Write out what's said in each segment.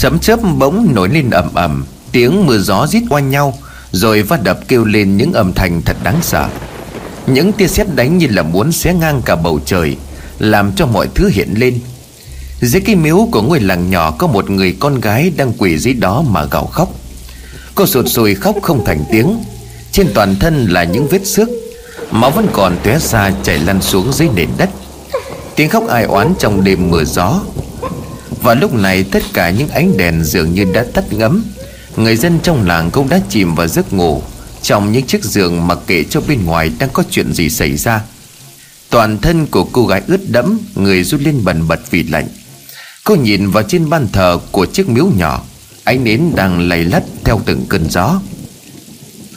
Sấm chớp bỗng nổi lên ầm ầm, Tiếng mưa gió rít qua nhau, Rồi va đập kêu lên những âm thanh thật đáng sợ. Những tia sét đánh như là muốn xé ngang cả bầu trời, Làm cho mọi thứ hiện lên. Dưới cái miếu của ngôi làng nhỏ Có một người con gái đang quỳ dưới đó mà gào khóc. Cô sụt sùi khóc không thành tiếng. Trên toàn thân là những vết xước Máu vẫn còn tóe ra chảy lăn xuống dưới nền đất. Tiếng khóc ai oán trong đêm mưa gió và lúc này tất cả những ánh đèn dường như đã tắt ngấm. Người dân trong làng cũng đã chìm vào giấc ngủ. Trong những chiếc giường mặc kệ cho bên ngoài đang có chuyện gì xảy ra. Toàn thân của cô gái ướt đẫm, Người rút lên bần bật vì lạnh. Cô nhìn vào trên ban thờ của chiếc miếu nhỏ. Ánh nến đang lầy lắt theo từng cơn gió.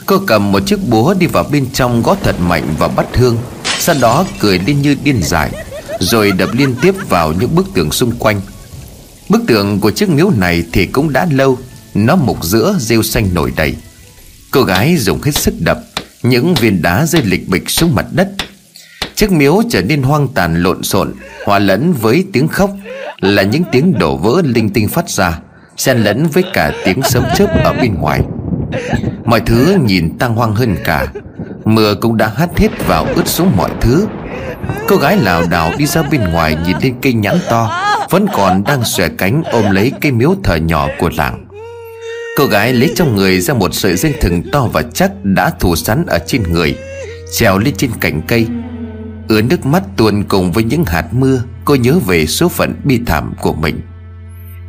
Cô cầm một chiếc búa đi vào bên trong gõ thật mạnh và bắt hương. Sau đó cười lên như điên dại, Rồi đập liên tiếp vào những bức tường xung quanh. Bức tượng của chiếc miếu này thì cũng đã lâu, Nó mục giữa rêu xanh nổi đầy. Cô gái dùng hết sức đập Những viên đá rơi lịch bịch xuống mặt đất. Chiếc miếu trở nên hoang tàn lộn xộn, Hòa lẫn với tiếng khóc, Là những tiếng đổ vỡ linh tinh phát ra, xen lẫn với cả tiếng sấm chớp ở bên ngoài. Mọi thứ nhìn tăng hoang hơn cả mưa cũng đã hắt hết vào ướt xuống mọi thứ. Cô gái lảo đảo đi ra bên ngoài nhìn lên cây nhãn to, vẫn còn đang xòe cánh ôm lấy cây miếu thờ nhỏ của làng. Cô gái lấy trong người ra một sợi dây thừng to và chắc đã thủ sắn ở trên người, trèo lên trên cành cây. Ứa nước mắt tuôn cùng với những hạt mưa, cô nhớ về số phận bi thảm của mình.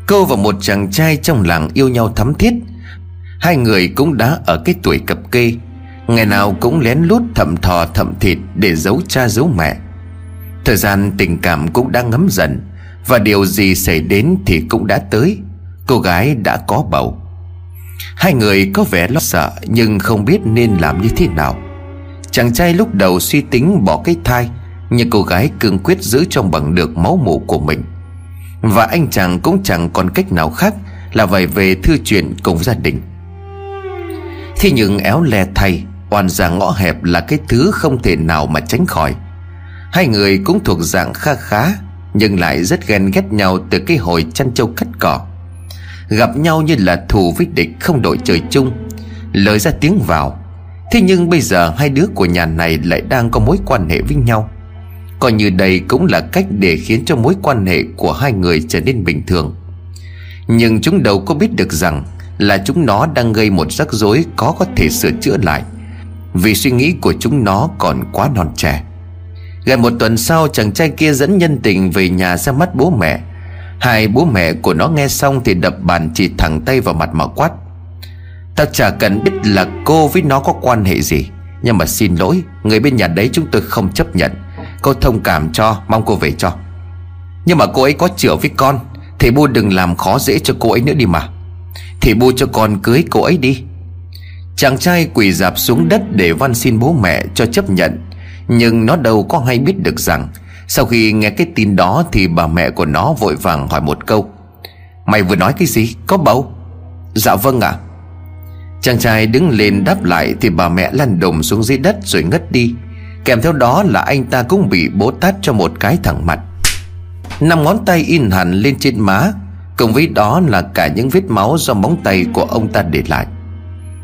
Cô và một chàng trai trong làng yêu nhau thắm thiết. Hai người cũng đã ở cái tuổi cập kê. Ngày nào cũng lén lút thầm thò thầm thịt Để giấu cha giấu mẹ. Thời gian tình cảm cũng đang ngấm dần, Và điều gì xảy đến thì cũng đã tới. Cô gái đã có bầu. Hai người có vẻ lo sợ Nhưng không biết nên làm như thế nào. Chàng trai lúc đầu suy tính bỏ cái thai, Nhưng cô gái cương quyết giữ trong bằng được máu mủ của mình. Và anh chàng cũng chẳng còn cách nào khác Là phải về thư chuyện cùng gia đình. Thế nhưng éo le thay Oan ra ngõ hẹp là cái thứ không thể nào mà tránh khỏi. Hai người cũng thuộc dạng kha khá, Nhưng lại rất ghen ghét nhau từ cái hồi chăn trâu cắt cỏ. Gặp nhau như là thù với địch không đội trời chung, Lời ra tiếng vào. Thế nhưng bây giờ hai đứa của nhà này lại đang có mối quan hệ với nhau. Coi như đây cũng là cách để khiến cho mối quan hệ của hai người trở nên bình thường. Nhưng chúng đâu có biết được rằng Là chúng nó đang gây một rắc rối có có thể sửa chữa lại. Vì suy nghĩ của chúng nó còn quá non trẻ. Gần một tuần sau, chàng trai kia dẫn nhân tình về nhà ra mắt bố mẹ. Hai bố mẹ của nó nghe xong thì đập bàn chỉ thẳng tay vào mặt mà quát. "tao chả cần biết là cô với nó có quan hệ gì, Nhưng mà xin lỗi, Người bên nhà đấy chúng tôi không chấp nhận. Cô thông cảm cho, Mong cô về cho. Nhưng mà cô ấy có chữa với con, Thì bu đừng làm khó dễ cho cô ấy nữa đi mà. Thì bu cho con cưới cô ấy đi. Chàng trai quỳ dạp xuống đất Để van xin bố mẹ cho chấp nhận. Nhưng nó đâu có hay biết được rằng, Sau khi nghe cái tin đó Thì bà mẹ của nó vội vàng hỏi một câu. Mày vừa nói cái gì? Có bầu? Dạ vâng ạ. Chàng trai đứng lên đáp lại Thì bà mẹ lăn đùng xuống dưới đất rồi ngất đi. Kèm theo đó là anh ta cũng bị bố tát cho một cái thẳng mặt. Năm ngón tay in hẳn lên trên má, Cùng với đó là cả những vết máu do móng tay của ông ta để lại.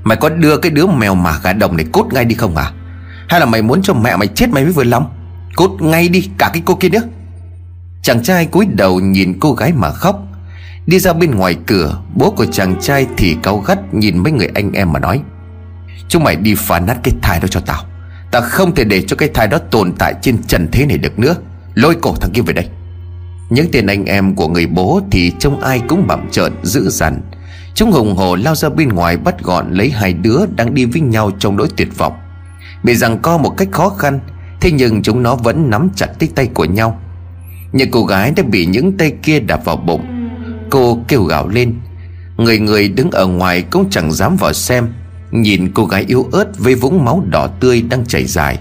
Mày có đưa cái đứa mèo mà gà đồng này cốt ngay đi không à? Hay là mày muốn cho mẹ mày chết mày mới vừa lòng? Cốt ngay đi, cả cái cô kia nữa Chàng trai cúi đầu nhìn cô gái mà khóc. Đi ra bên ngoài cửa, Bố của chàng trai thì cáu gắt Nhìn mấy người anh em mà nói, Chúng mày đi phá nát cái thai đó cho tao. Ta không thể để cho cái thai đó tồn tại trên trần thế này được nữa. Lôi cổ thằng kia về đây. Những tên anh em của người bố Thì trông ai cũng bặm trợn dữ dằn. Chúng hùng hồ lao ra bên ngoài Bắt gọn lấy hai đứa đang đi với nhau Trong nỗi tuyệt vọng. Bị rằng co một cách khó khăn, Thế nhưng chúng nó vẫn nắm chặt tay tay của nhau. Nhưng cô gái đã bị những tay kia đạp vào bụng. Cô kêu gào lên. Người người đứng ở ngoài cũng chẳng dám vào xem. Nhìn cô gái yếu ớt với vũng máu đỏ tươi đang chảy dài.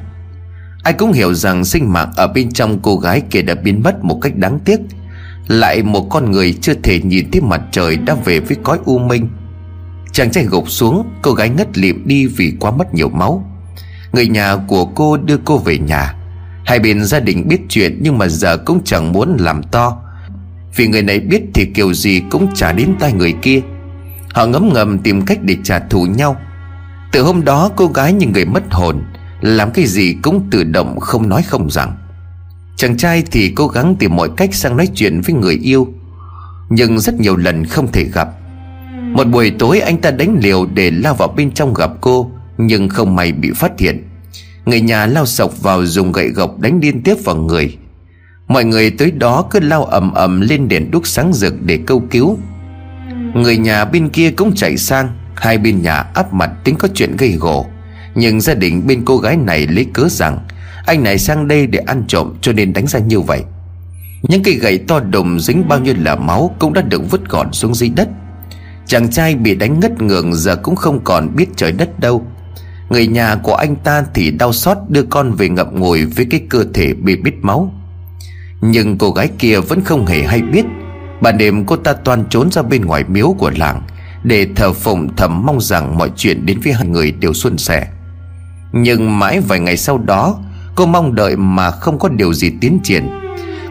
Ai cũng hiểu rằng sinh mạng ở bên trong cô gái kia đã biến mất một cách đáng tiếc. Lại một con người chưa thể nhìn thấy mặt trời đã về với cõi u minh. Chàng trai gục xuống, Cô gái ngất lịm đi vì quá mất nhiều máu. Người nhà của cô đưa cô về nhà. Hai bên gia đình biết chuyện Nhưng mà giờ cũng chẳng muốn làm to. Vì người này biết thì kiểu gì cũng trả đến tay người kia. Họ ngấm ngầm tìm cách để trả thù nhau. Từ hôm đó cô gái như người mất hồn, Làm cái gì cũng tự động không nói không rằng. Chàng trai thì cố gắng tìm mọi cách sang nói chuyện với người yêu, Nhưng rất nhiều lần không thể gặp. Một buổi tối anh ta đánh liều để lao vào bên trong gặp cô, Nhưng không may bị phát hiện. Người nhà lao sộc vào dùng gậy gộc đánh liên tiếp vào người. Mọi người tới đó cứ lao ầm ầm lên đèn đuốc sáng rực để câu cứu. Người nhà bên kia cũng chạy sang, Hai bên nhà áp mặt tính có chuyện gây gổ. Nhưng gia đình bên cô gái này lấy cớ rằng anh này sang đây để ăn trộm cho nên đánh ra như vậy. Những cây gậy to đùng dính bao nhiêu là máu Cũng đã được vứt gọn xuống dưới đất. Chàng trai bị đánh ngất ngường giờ cũng không còn biết trời đất đâu. Người nhà của anh ta thì đau xót đưa con về ngậm ngùi với cái cơ thể bị bít máu. Nhưng cô gái kia vẫn không hề hay biết. Ban đêm cô ta toàn trốn ra bên ngoài miếu của làng Để thờ phụng thầm mong rằng mọi chuyện đến với hai người đều suôn sẻ. Nhưng mãi vài ngày sau đó Cô mong đợi mà không có điều gì tiến triển.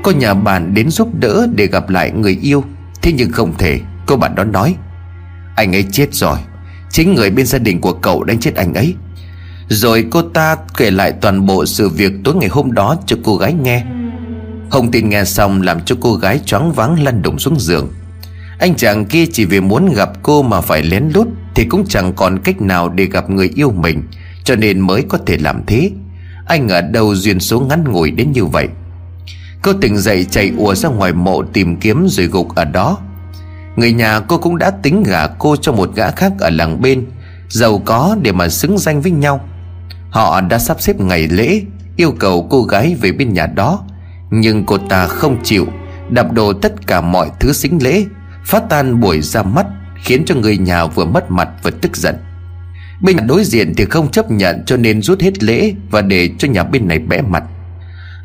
Cô nhà bạn đến giúp đỡ để gặp lại người yêu. Thế nhưng không thể, Cô bạn đó nói, Anh ấy chết rồi. Chính người bên gia đình của cậu đánh chết anh ấy. Rồi cô ta kể lại toàn bộ sự việc tối ngày hôm đó cho cô gái nghe. Hồng tin nghe xong làm cho cô gái choáng váng lăn đùng xuống giường. Anh chàng kia chỉ vì muốn gặp cô mà phải lén lút Thì cũng chẳng còn cách nào để gặp người yêu mình, Cho nên mới có thể làm thế. Anh ở đâu duyên số ngắn ngủi đến như vậy? Cô tỉnh dậy chạy ùa ra ngoài mộ tìm kiếm rồi gục ở đó. Người nhà cô cũng đã tính gả cô cho một gã khác ở làng bên, Giàu có để mà xứng danh với nhau. Họ đã sắp xếp ngày lễ, Yêu cầu cô gái về bên nhà đó. Nhưng cô ta không chịu Đập đổ tất cả mọi thứ xính lễ, Phát tan buổi ra mắt, Khiến cho người nhà vừa mất mặt vừa tức giận. Bên nhà đối diện thì không chấp nhận Cho nên rút hết lễ Và để cho nhà bên này bẽ mặt.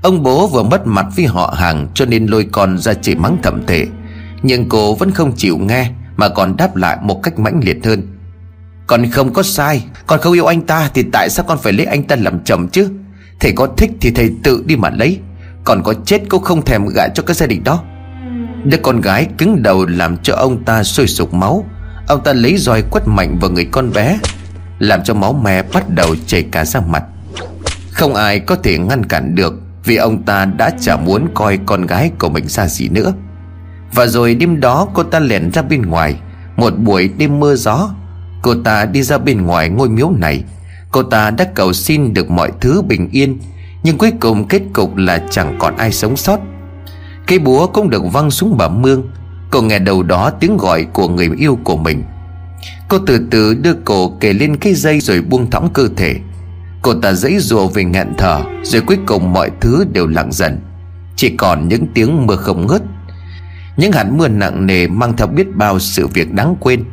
Ông bố vừa mất mặt với họ hàng Cho nên lôi con ra chỉ mắng thậm tệ Nhưng cô vẫn không chịu nghe Mà còn đáp lại một cách mãnh liệt hơn. Con không có sai, Con không yêu anh ta Thì tại sao con phải lấy anh ta làm chồng chứ? Thầy có thích thì thầy tự đi mà lấy. Còn có chết cũng không thèm gả cho cái gia đình đó. Đứa con gái cứng đầu làm cho ông ta sôi sục máu. Ông ta lấy roi quất mạnh vào người con bé. Làm cho máu me bắt đầu chảy cả ra mặt. Không ai có thể ngăn cản được Vì ông ta đã chả muốn coi con gái của mình ra gì nữa. Và rồi đêm đó cô ta lẻn ra bên ngoài. Một buổi đêm mưa gió, Cô ta đi ra bên ngoài ngôi miếu này. Cô ta đã cầu xin được mọi thứ bình yên, nhưng cuối cùng kết cục là chẳng còn ai sống sót. Cây búa cũng được văng xuống bờ mương. Cô nghe đầu đó tiếng gọi của người yêu của mình. Cô từ từ đưa cổ kề lên cái dây rồi buông thõng cơ thể. Cô ta dãy rùa về ngạn thở, Rồi cuối cùng mọi thứ đều lặng dần. Chỉ còn những tiếng mưa không ngớt. Những hạt mưa nặng nề mang theo biết bao sự việc đáng quên.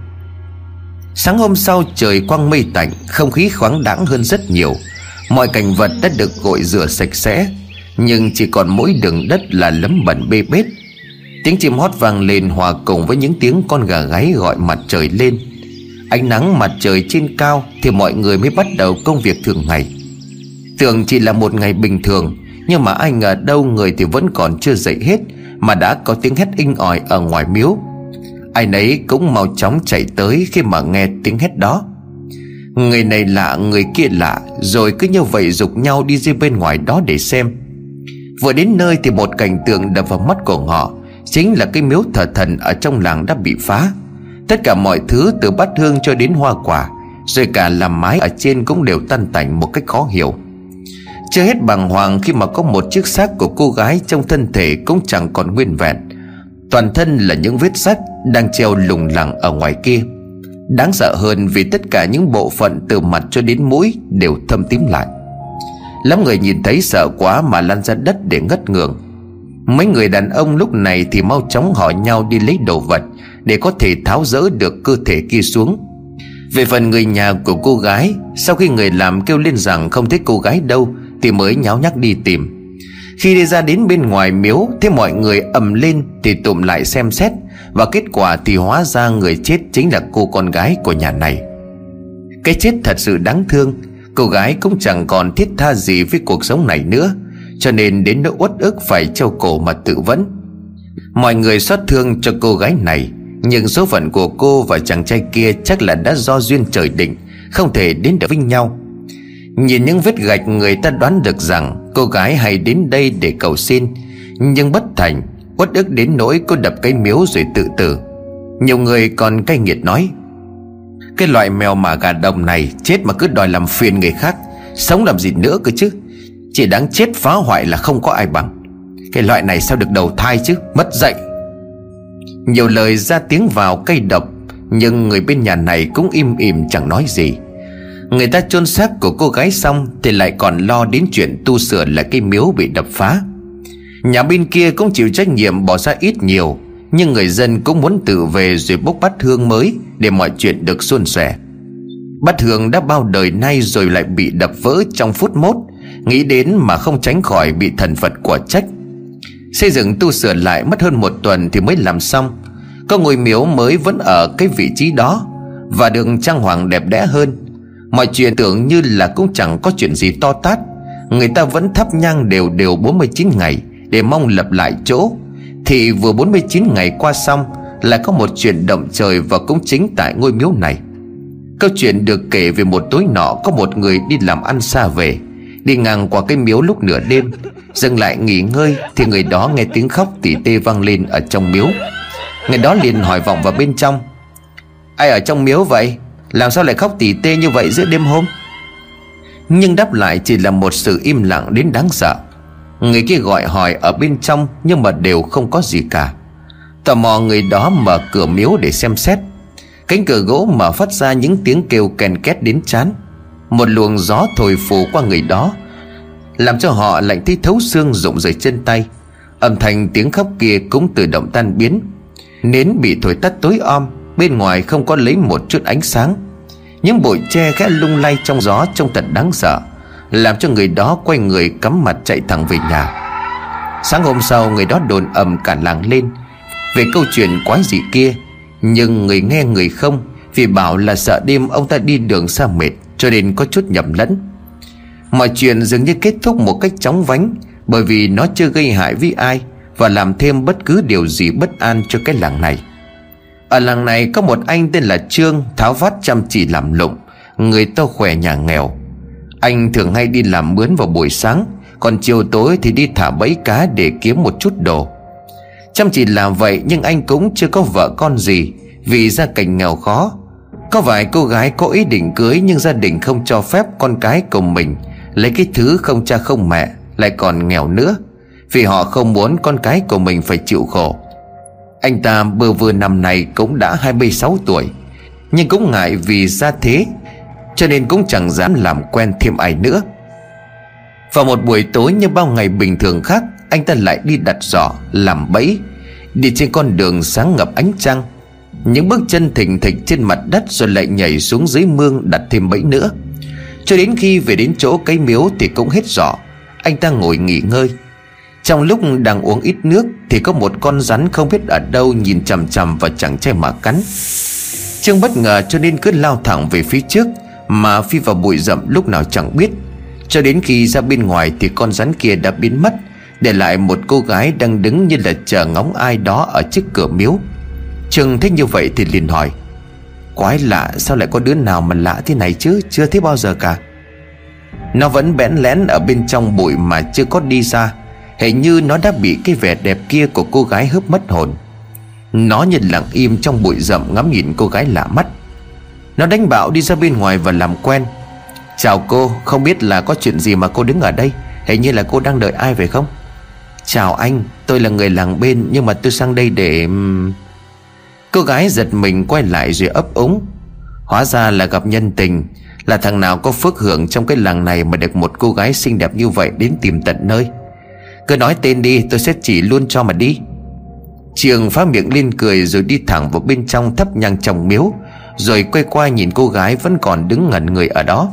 Sáng hôm sau trời quang mây tạnh, Không khí khoáng đãng hơn rất nhiều. Mọi cảnh vật đã được gội rửa sạch sẽ, Nhưng chỉ còn mỗi đường đất là lấm bẩn bê bết. Tiếng chim hót vang lên hòa cùng với những tiếng con gà gáy gọi mặt trời lên. Ánh nắng mặt trời trên cao Thì mọi người mới bắt đầu công việc thường ngày. Tưởng chỉ là một ngày bình thường, Nhưng mà ai ngờ đâu người thì vẫn còn chưa dậy hết, Mà đã có tiếng hét inh ỏi ở ngoài miếu. Ai nấy cũng mau chóng chạy tới khi mà nghe tiếng hét đó. Người này lạ, người kia lạ, Rồi cứ như vậy dục nhau đi ra bên ngoài đó để xem. Vừa đến nơi thì một cảnh tượng đập vào mắt của họ, Chính là cái miếu thờ thần ở trong làng đã bị phá. Tất cả mọi thứ từ bát hương cho đến hoa quả, Rồi cả làm mái ở trên cũng đều tan tành một cách khó hiểu. Chưa hết bàng hoàng khi mà có một chiếc xác của cô gái trong thân thể cũng chẳng còn nguyên vẹn. Toàn thân là những vết sắt đang treo lủng lẳng ở ngoài kia. Đáng sợ hơn vì tất cả những bộ phận từ mặt cho đến mũi đều thâm tím lại. Lắm người nhìn thấy sợ quá mà lăn ra đất để ngất ngường. Mấy người đàn ông lúc này thì mau chóng hỏi nhau đi lấy đồ vật để có thể tháo rỡ được cơ thể kia xuống. Về phần người nhà của cô gái, Sau khi người làm kêu lên rằng không thấy cô gái đâu, Thì mới nháo nhác đi tìm. Khi đi ra đến bên ngoài miếu, thấy mọi người ầm lên Thì tụm lại xem xét, Và kết quả thì hóa ra người chết chính là cô con gái của nhà này. Cái chết thật sự đáng thương, Cô gái cũng chẳng còn thiết tha gì với cuộc sống này nữa, Cho nên đến nỗi uất ức phải treo cổ mà tự vẫn. Mọi người xót thương cho cô gái này. Nhưng số phận của cô và chàng trai kia Chắc là đã do duyên trời định, Không thể đến được với nhau. Nhìn những vết gạch, người ta đoán được rằng Cô gái hay đến đây để cầu xin, Nhưng bất thành, Uất ức đến nỗi cô đập cái miếu rồi tự tử. Nhiều người còn cay nghiệt nói, Cái loại mèo mà gà đồng này Chết mà cứ đòi làm phiền người khác, Sống làm gì nữa cơ chứ? Chỉ đáng chết phá hoại là không có ai bằng. Cái loại này sao được đầu thai chứ? Mất dạy. Nhiều lời ra tiếng vào cây độc, Nhưng người bên nhà này cũng im ỉm chẳng nói gì. Người ta chôn xác của cô gái xong Thì lại còn lo đến chuyện tu sửa lại cây miếu bị đập phá. Nhà bên kia cũng chịu trách nhiệm bỏ ra ít nhiều, Nhưng người dân cũng muốn tự về rồi bốc bắt hương mới Để mọi chuyện được suôn sẻ. Bát hương đã bao đời nay rồi lại bị đập vỡ trong phút mốt, Nghĩ đến mà không tránh khỏi bị thần Phật quả trách. Xây dựng tu sửa lại mất hơn một tuần thì mới làm xong. Có ngôi miếu mới vẫn ở cái vị trí đó Và được trang hoàng đẹp đẽ hơn. Mọi chuyện tưởng như là cũng chẳng có chuyện gì to tát. Người ta vẫn thắp nhang đều đều 49 ngày Để mong lập lại chỗ. Thì vừa 49 ngày qua xong là có một chuyện động trời và cũng chính tại ngôi miếu này. Câu chuyện được kể về một tối nọ Có một người đi làm ăn xa về. Đi ngang qua cái miếu lúc nửa đêm, Dừng lại nghỉ ngơi Thì người đó nghe tiếng khóc tỉ tê vang lên ở trong miếu. Người đó liền hỏi vọng vào bên trong, Ai ở trong miếu vậy? Làm sao lại khóc tỉ tê như vậy giữa đêm hôm? Nhưng đáp lại chỉ là một sự im lặng đến đáng sợ. Người kia gọi hỏi ở bên trong Nhưng mà đều không có gì cả. Tò mò người đó mở cửa miếu để xem xét. Cánh cửa gỗ mở phát ra những tiếng kêu kèn két đến chán. Một luồng gió thổi phù qua người đó, Làm cho họ lạnh thấy thấu xương rụng rời chân tay. Âm thanh tiếng khóc kia cũng tự động tan biến, Nến bị thổi tắt tối om, Bên ngoài không có lấy một chút ánh sáng. Những bụi tre khẽ lung lay trong gió trông thật đáng sợ, Làm cho người đó quay người cắm mặt chạy thẳng về nhà. Sáng hôm sau, người đó đồn ầm cả làng lên Về câu chuyện quái dị kia, nhưng người nghe người không Vì bảo là sợ đêm ông ta đi đường xa mệt. Cho nên có chút nhầm lẫn. Mọi chuyện dường như kết thúc một cách chóng vánh, Bởi vì nó chưa gây hại với ai Và làm thêm bất cứ điều gì bất an cho cái làng này. Ở làng này có một anh tên là Trương, Tháo vát chăm chỉ làm lụng, Người to khỏe nhà nghèo. Anh thường hay đi làm mướn vào buổi sáng, Còn chiều tối thì đi thả bẫy cá để kiếm một chút đồ. Chăm chỉ làm vậy nhưng anh cũng chưa có vợ con gì, Vì gia cảnh nghèo khó có vài cô gái có ý định cưới Nhưng gia đình không cho phép con cái của mình. Lấy cái thứ không cha không mẹ, Lại còn nghèo nữa. Vì họ không muốn con cái của mình phải chịu khổ. Anh ta bơ vừa năm nay cũng đã 26 tuổi, Nhưng cũng ngại vì gia thế, Cho nên cũng chẳng dám làm quen thêm ai nữa. Vào một buổi tối như bao ngày bình thường khác, Anh ta lại đi đặt giỏ, Làm bẫy, Đi trên con đường sáng ngập ánh trăng. Những bước chân thình thịch trên mặt đất Rồi lại nhảy xuống dưới mương đặt thêm bẫy nữa. Cho đến khi về đến chỗ cái miếu Thì cũng hết rõ Anh ta ngồi nghỉ ngơi. Trong lúc đang uống ít nước Thì có một con rắn không biết ở đâu Nhìn chằm chằm và chẳng che mà cắn. Trương bất ngờ cho nên cứ lao thẳng về phía trước Mà phi vào bụi rậm lúc nào chẳng biết. Cho đến khi ra bên ngoài Thì con rắn kia đã biến mất, để lại một cô gái đang đứng như là chờ ngóng ai đó ở trước cửa miếu. Trương thấy như vậy thì liền hỏi, Quái lạ, sao lại có đứa nào mà lạ thế này chứ? Chưa thấy bao giờ cả. Nó vẫn bẽn lén ở bên trong bụi mà chưa có đi ra. Hệ như nó đã bị cái vẻ đẹp kia của cô gái hớp mất hồn. Nó nhìn lặng im trong bụi rậm ngắm nhìn cô gái lạ mắt. Nó đánh bạo đi ra bên ngoài và làm quen. Chào cô, Không biết là có chuyện gì mà cô đứng ở đây? Hình như là cô đang đợi ai phải không? Chào anh, Tôi là người làng bên Nhưng mà tôi sang đây để Cô gái giật mình quay lại rồi ấp úng. Hóa ra là gặp nhân tình. Là thằng nào có phước hưởng trong cái làng này Mà được một cô gái xinh đẹp như vậy Đến tìm tận nơi? Cứ nói tên đi, tôi sẽ chỉ luôn cho mà đi. Trường phá miệng lên cười Rồi đi thẳng vào bên trong thấp nhang trong miếu, Rồi quay qua nhìn cô gái Vẫn còn đứng ngẩn người ở đó.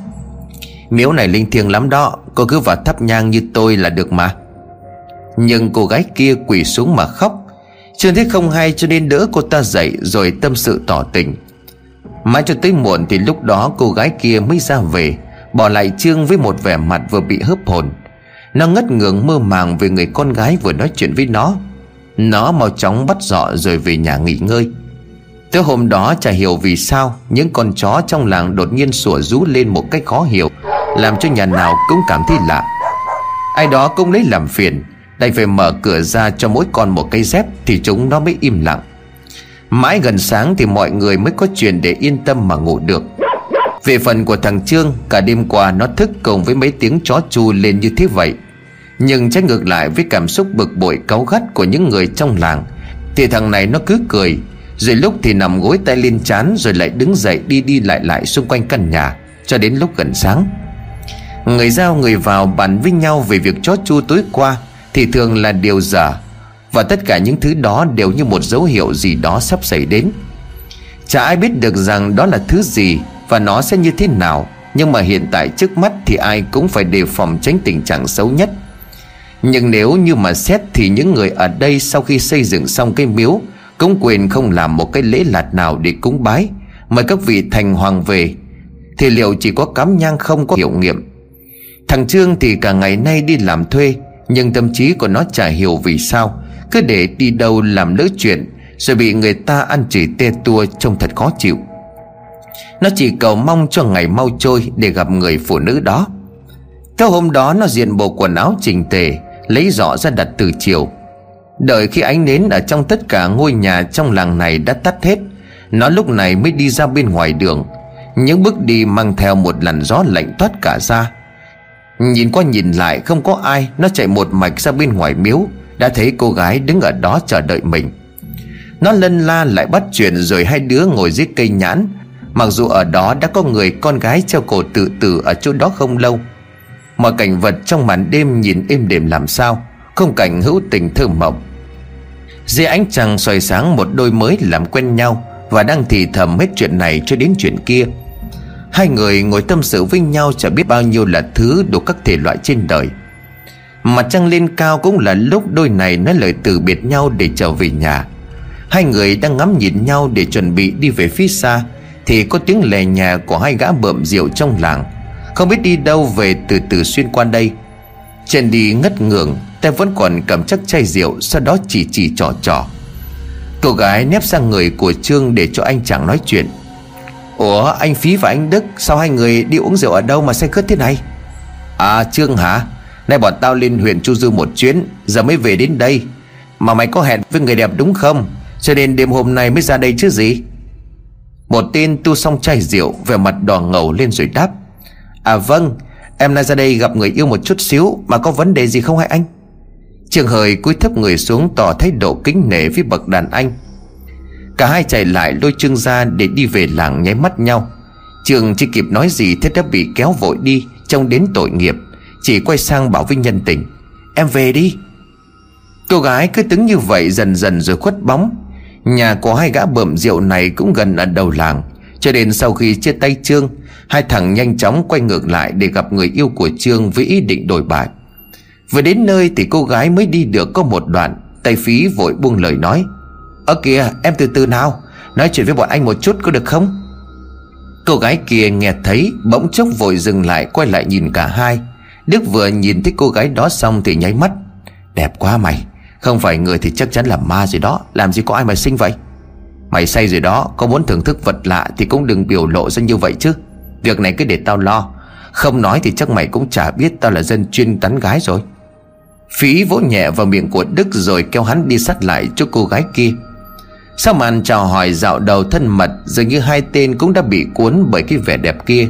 Miếu này linh thiêng lắm đó, Cô cứ vào thắp nhang như tôi là được mà. Nhưng cô gái kia quỳ xuống mà khóc. Trương thấy không hay cho nên đỡ cô ta dậy Rồi tâm sự tỏ tình. Mãi cho tới muộn thì lúc đó cô gái kia mới ra về, Bỏ lại Trương với một vẻ mặt vừa bị hớp hồn. Nó ngất ngưỡng mơ màng về người con gái vừa nói chuyện với nó. Nó mau chóng bắt dọ rồi về nhà nghỉ ngơi. Tới hôm đó chả hiểu vì sao, Những con chó trong làng đột nhiên sủa rú lên một cách khó hiểu, Làm cho nhà nào cũng cảm thấy lạ. Ai đó cũng lấy làm phiền. Đành phải mở cửa ra cho mỗi con một cây dép Thì chúng nó mới im lặng. Mãi gần sáng thì mọi người mới có chuyện để yên tâm mà ngủ được. Về phần của thằng Trương, Cả đêm qua nó thức cùng với mấy tiếng chó chu lên như thế vậy. Nhưng trái ngược lại với cảm xúc bực bội cáu gắt của những người trong làng, Thì thằng này nó cứ cười, Rồi lúc thì nằm gối tay lên chán Rồi lại đứng dậy đi đi lại lại xung quanh căn nhà, Cho đến lúc gần sáng. Người giao người vào bàn với nhau về việc chó chu tối qua thì thường là điều dở. Và tất cả những thứ đó đều như một dấu hiệu gì đó sắp xảy đến. Chả ai biết được rằng đó là thứ gì Và nó sẽ như thế nào. Nhưng mà hiện tại trước mắt thì ai cũng phải đề phòng tránh tình trạng xấu nhất. Nhưng nếu như mà xét thì những người ở đây sau khi xây dựng xong cái miếu Cũng quyền không làm một cái lễ lạt nào để cúng bái, Mời các vị thành hoàng về, Thì liệu chỉ có cắm nhang không có hiệu nghiệm. Thằng Trương thì cả ngày nay đi làm thuê nhưng tâm trí của nó chả hiểu vì sao. Cứ để đi đâu làm lỡ chuyện, Rồi bị người ta ăn chỉ tê tua trông thật khó chịu. Nó chỉ cầu mong cho ngày mau trôi Để gặp người phụ nữ đó. Theo hôm đó, nó diện bộ quần áo chỉnh tề, Lấy giỏ ra đặt từ chiều. Đợi khi ánh nến ở trong tất cả ngôi nhà trong làng này đã tắt hết, Nó lúc này mới đi ra bên ngoài đường. Những bước đi mang theo một làn gió lạnh toát cả ra. Nhìn qua nhìn lại, không có ai, Nó chạy một mạch ra bên ngoài miếu, Đã thấy cô gái đứng ở đó chờ đợi mình. Nó lân la lại bắt chuyện Rồi hai đứa ngồi dưới cây nhãn. Mặc dù ở đó đã có người con gái treo cổ tự tử ở chỗ đó không lâu, Mọi cảnh vật trong màn đêm nhìn êm đềm làm sao, Không cảnh hữu tình thơ mộng. Dưới ánh trăng soi sáng một đôi mới làm quen nhau Và đang thì thầm hết chuyện này cho đến chuyện kia. Hai người ngồi tâm sự với nhau Chả biết bao nhiêu là thứ đủ các thể loại trên đời. Mặt trăng lên cao cũng là lúc đôi này nói lời từ biệt nhau để trở về nhà. Hai người đang ngắm nhìn nhau để chuẩn bị đi về phía xa, Thì có tiếng lè nhà của hai gã bợm rượu trong làng. Không biết đi đâu về từ từ xuyên qua đây. Trên đi ngất ngường, Tay vẫn còn cầm chắc chai rượu, Sau đó chỉ chỉ trò trò. Cô gái nép sang người của Trương để cho anh chàng nói chuyện. Ủa, anh Phí và anh Đức, Sao hai người đi uống rượu ở đâu mà say khướt thế này? À Trương hả? Nay bọn tao lên huyện Chu Du một chuyến, Giờ mới về đến đây. Mà mày có hẹn với người đẹp đúng không? Cho nên đêm hôm nay mới ra đây chứ gì? Một tên tu xong chai rượu Về mặt đỏ ngầu lên rồi đáp. À vâng Em nay ra đây gặp người yêu một chút xíu, Mà có vấn đề gì không hay anh? Trường hời cúi thấp người xuống tỏ thái độ kính nể với bậc đàn anh. Cả hai chạy lại lôi Trương ra để đi về làng nháy mắt nhau. Trường chưa kịp nói gì thế đã bị kéo vội đi, Trông đến tội nghiệp. Chỉ quay sang bảo với nhân tình, Em về đi. Cô gái cứ đứng như vậy dần dần rồi khuất bóng. Nhà của hai gã bợm rượu này cũng gần ở đầu làng. Cho đến sau khi chia tay Trương, Hai thằng nhanh chóng quay ngược lại để gặp người yêu của Trương với ý định đổi bại. Vừa đến nơi thì cô gái mới đi được có một đoạn, Tay phí vội buông lời nói Ơ kìa, em từ từ nào. Nói chuyện với bọn anh một chút có được không? Cô gái kia nghe thấy, Bỗng chốc vội dừng lại, quay lại nhìn cả hai. Đức vừa nhìn thấy cô gái đó xong thì nháy mắt. Đẹp quá mày, Không phải người thì chắc chắn là ma rồi đó. Làm gì có ai mà sinh vậy? Mày say rồi đó, Có muốn thưởng thức vật lạ thì cũng đừng biểu lộ ra như vậy chứ. Việc này cứ để tao lo. Không nói thì chắc mày cũng chả biết tao là dân chuyên tán gái rồi. Phí vỗ nhẹ vào miệng của Đức rồi kéo hắn đi sát lại cho cô gái kia sau màn chào hỏi dạo đầu thân mật, Dường như hai tên cũng đã bị cuốn bởi cái vẻ đẹp kia.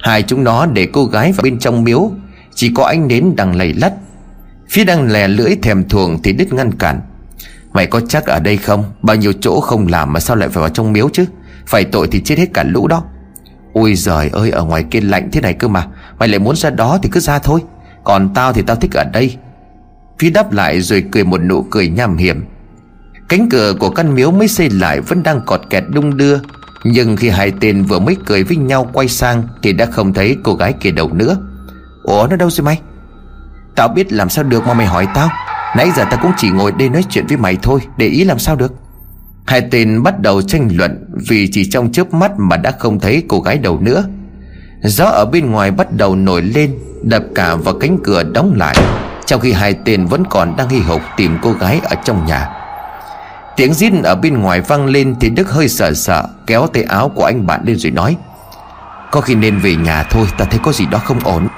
Hai chúng nó để cô gái vào bên trong miếu, Chỉ có anh đến đang lầy lắt. Phía đang lè lưỡi thèm thuồng thì đứt ngăn cản. Mày có chắc ở đây không? Bao nhiêu chỗ không làm mà sao lại phải vào trong miếu chứ? Phải tội thì chết hết cả lũ đó. Ôi giời ơi, ở ngoài kia lạnh thế này cơ mà. Mày lại muốn ra đó thì cứ ra thôi. Còn tao thì tao thích ở đây. Phi đáp lại rồi cười một nụ cười nham hiểm. Cánh cửa của căn miếu mới xây lại vẫn đang cọt kẹt đung đưa. Nhưng khi hai tên vừa mới cười với nhau quay sang Thì đã không thấy cô gái kia đâu nữa. Ủa, nó đâu rồi mày? Tao biết làm sao được mà mày hỏi tao. Nãy giờ tao cũng chỉ ngồi đây nói chuyện với mày thôi, Để ý làm sao được. Hai tên bắt đầu tranh luận Vì chỉ trong chớp mắt mà đã không thấy cô gái đâu nữa. Gió ở bên ngoài bắt đầu nổi lên, Đập cả vào cánh cửa đóng lại, Trong khi hai tên vẫn còn đang hy hục tìm cô gái ở trong nhà. Tiếng rít ở bên ngoài vang lên Thì Đức hơi sợ sợ, Kéo tay áo của anh bạn lên rồi nói, Có khi nên về nhà thôi, Ta thấy có gì đó không ổn.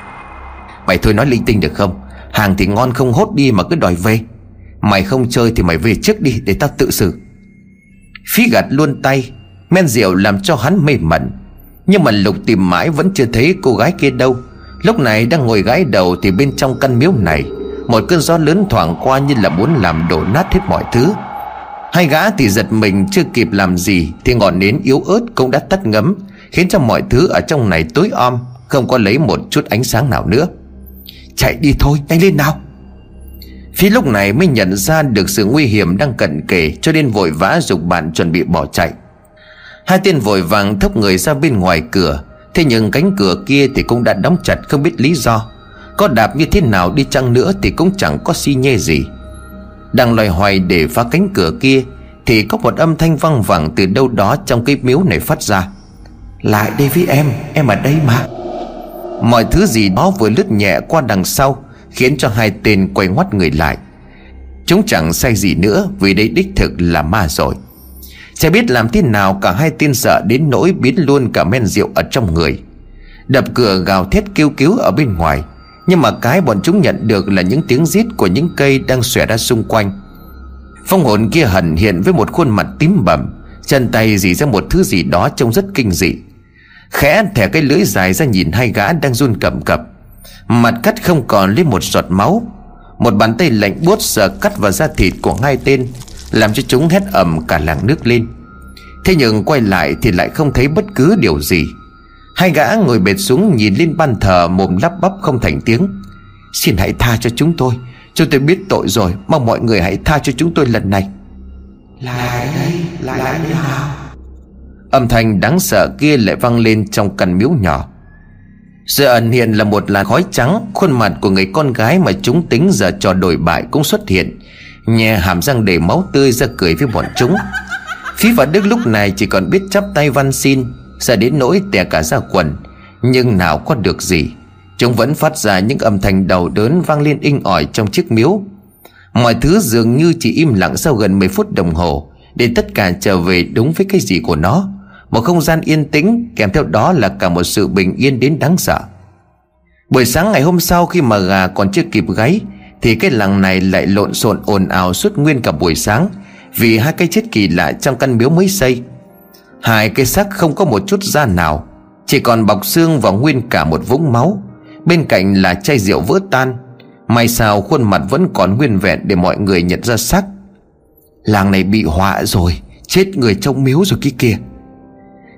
Mày thôi nói linh tinh được không? Hàng thì ngon không hốt đi mà cứ đòi về. Mày không chơi thì mày về trước đi Để tao tự xử. Phí gạt luôn tay, Men rượu làm cho hắn mê mẩn. Nhưng mà Lục tìm mãi vẫn chưa thấy cô gái kia đâu. Lúc này đang ngồi gái đầu Thì bên trong căn miếu này, Một cơn gió lớn thoảng qua như là muốn làm đổ nát hết mọi thứ. Hai gã thì giật mình chưa kịp làm gì, Thì ngọn nến yếu ớt cũng đã tắt ngấm, Khiến cho mọi thứ ở trong này tối om, Không có lấy một chút ánh sáng nào nữa. Chạy đi thôi, nhanh lên nào. Phi lúc này mới nhận ra được sự nguy hiểm đang cận kề, Cho nên vội vã dục bạn chuẩn bị bỏ chạy. Hai tên vội vàng thốc người ra bên ngoài cửa, Thế nhưng cánh cửa kia thì cũng đã đóng chặt không biết lý do. Có đạp như thế nào đi chăng nữa thì cũng chẳng có xi nhê gì. Đang loài hoài để phá cánh cửa kia Thì có một âm thanh văng vẳng từ đâu đó trong cái miếu này phát ra. Lại đây với em, em ở đây mà. Mọi thứ gì đó vừa lướt nhẹ qua đằng sau Khiến cho hai tên quay ngoắt người lại. Chúng chẳng say gì nữa Vì đây đích thực là ma rồi. Chả biết làm thế nào cả hai tên sợ đến nỗi biến luôn cả men rượu ở trong người. Đập cửa gào thét kêu cứu ở bên ngoài. Nhưng mà cái bọn chúng nhận được là những tiếng rít của những cây đang xòe ra xung quanh. Phong hồn kia hẳn hiện với một khuôn mặt tím bầm, Chân tay dì ra một thứ gì đó trông rất kinh dị. Khẽ thẻ cái lưỡi dài ra nhìn hai gã đang run cầm cập. Mặt cắt không còn lên một giọt máu. Một bàn tay lạnh buốt sờ cắt vào da thịt của hai tên, Làm cho chúng hét ầm cả làng nước lên. Thế nhưng quay lại thì lại không thấy bất cứ điều gì. Hai gã ngồi bệt xuống nhìn lên ban thờ mồm lắp bắp không thành tiếng. Xin hãy tha cho chúng tôi. Chúng tôi biết tội rồi Mong mọi người hãy tha cho chúng tôi lần này. Lại đây Lại đây nào. Âm thanh đáng sợ kia lại vang lên trong căn miếu nhỏ. Sự ẩn hiện là một làn khói trắng Khuôn mặt của người con gái mà chúng tính giờ trò đổi bại cũng xuất hiện. Nhè hàm răng để máu tươi ra cười với bọn chúng. Phí và Đức lúc này chỉ còn biết chắp tay van xin Sợ đến nỗi tè cả ra quần. Nhưng nào có được gì. Chúng vẫn phát ra những âm thanh đầu đớn vang lên inh ỏi trong chiếc miếu. Mọi thứ dường như chỉ im lặng sau gần 10 phút đồng hồ, Để tất cả trở về đúng với cái gì của nó. Một không gian yên tĩnh, Kèm theo đó là cả một sự bình yên đến đáng sợ. Buổi sáng ngày hôm sau khi mà gà còn chưa kịp gáy, Thì cái làng này lại lộn xộn ồn ào suốt nguyên cả buổi sáng, Vì hai cái chết kỳ lạ trong căn miếu mới xây. Hai cái xác không có một chút da nào, Chỉ còn bọc xương và nguyên cả một vũng máu. Bên cạnh là chai rượu vỡ tan, May sao khuôn mặt vẫn còn nguyên vẹn để mọi người nhận ra xác. Làng này bị họa rồi, Chết người trong miếu rồi kia kia.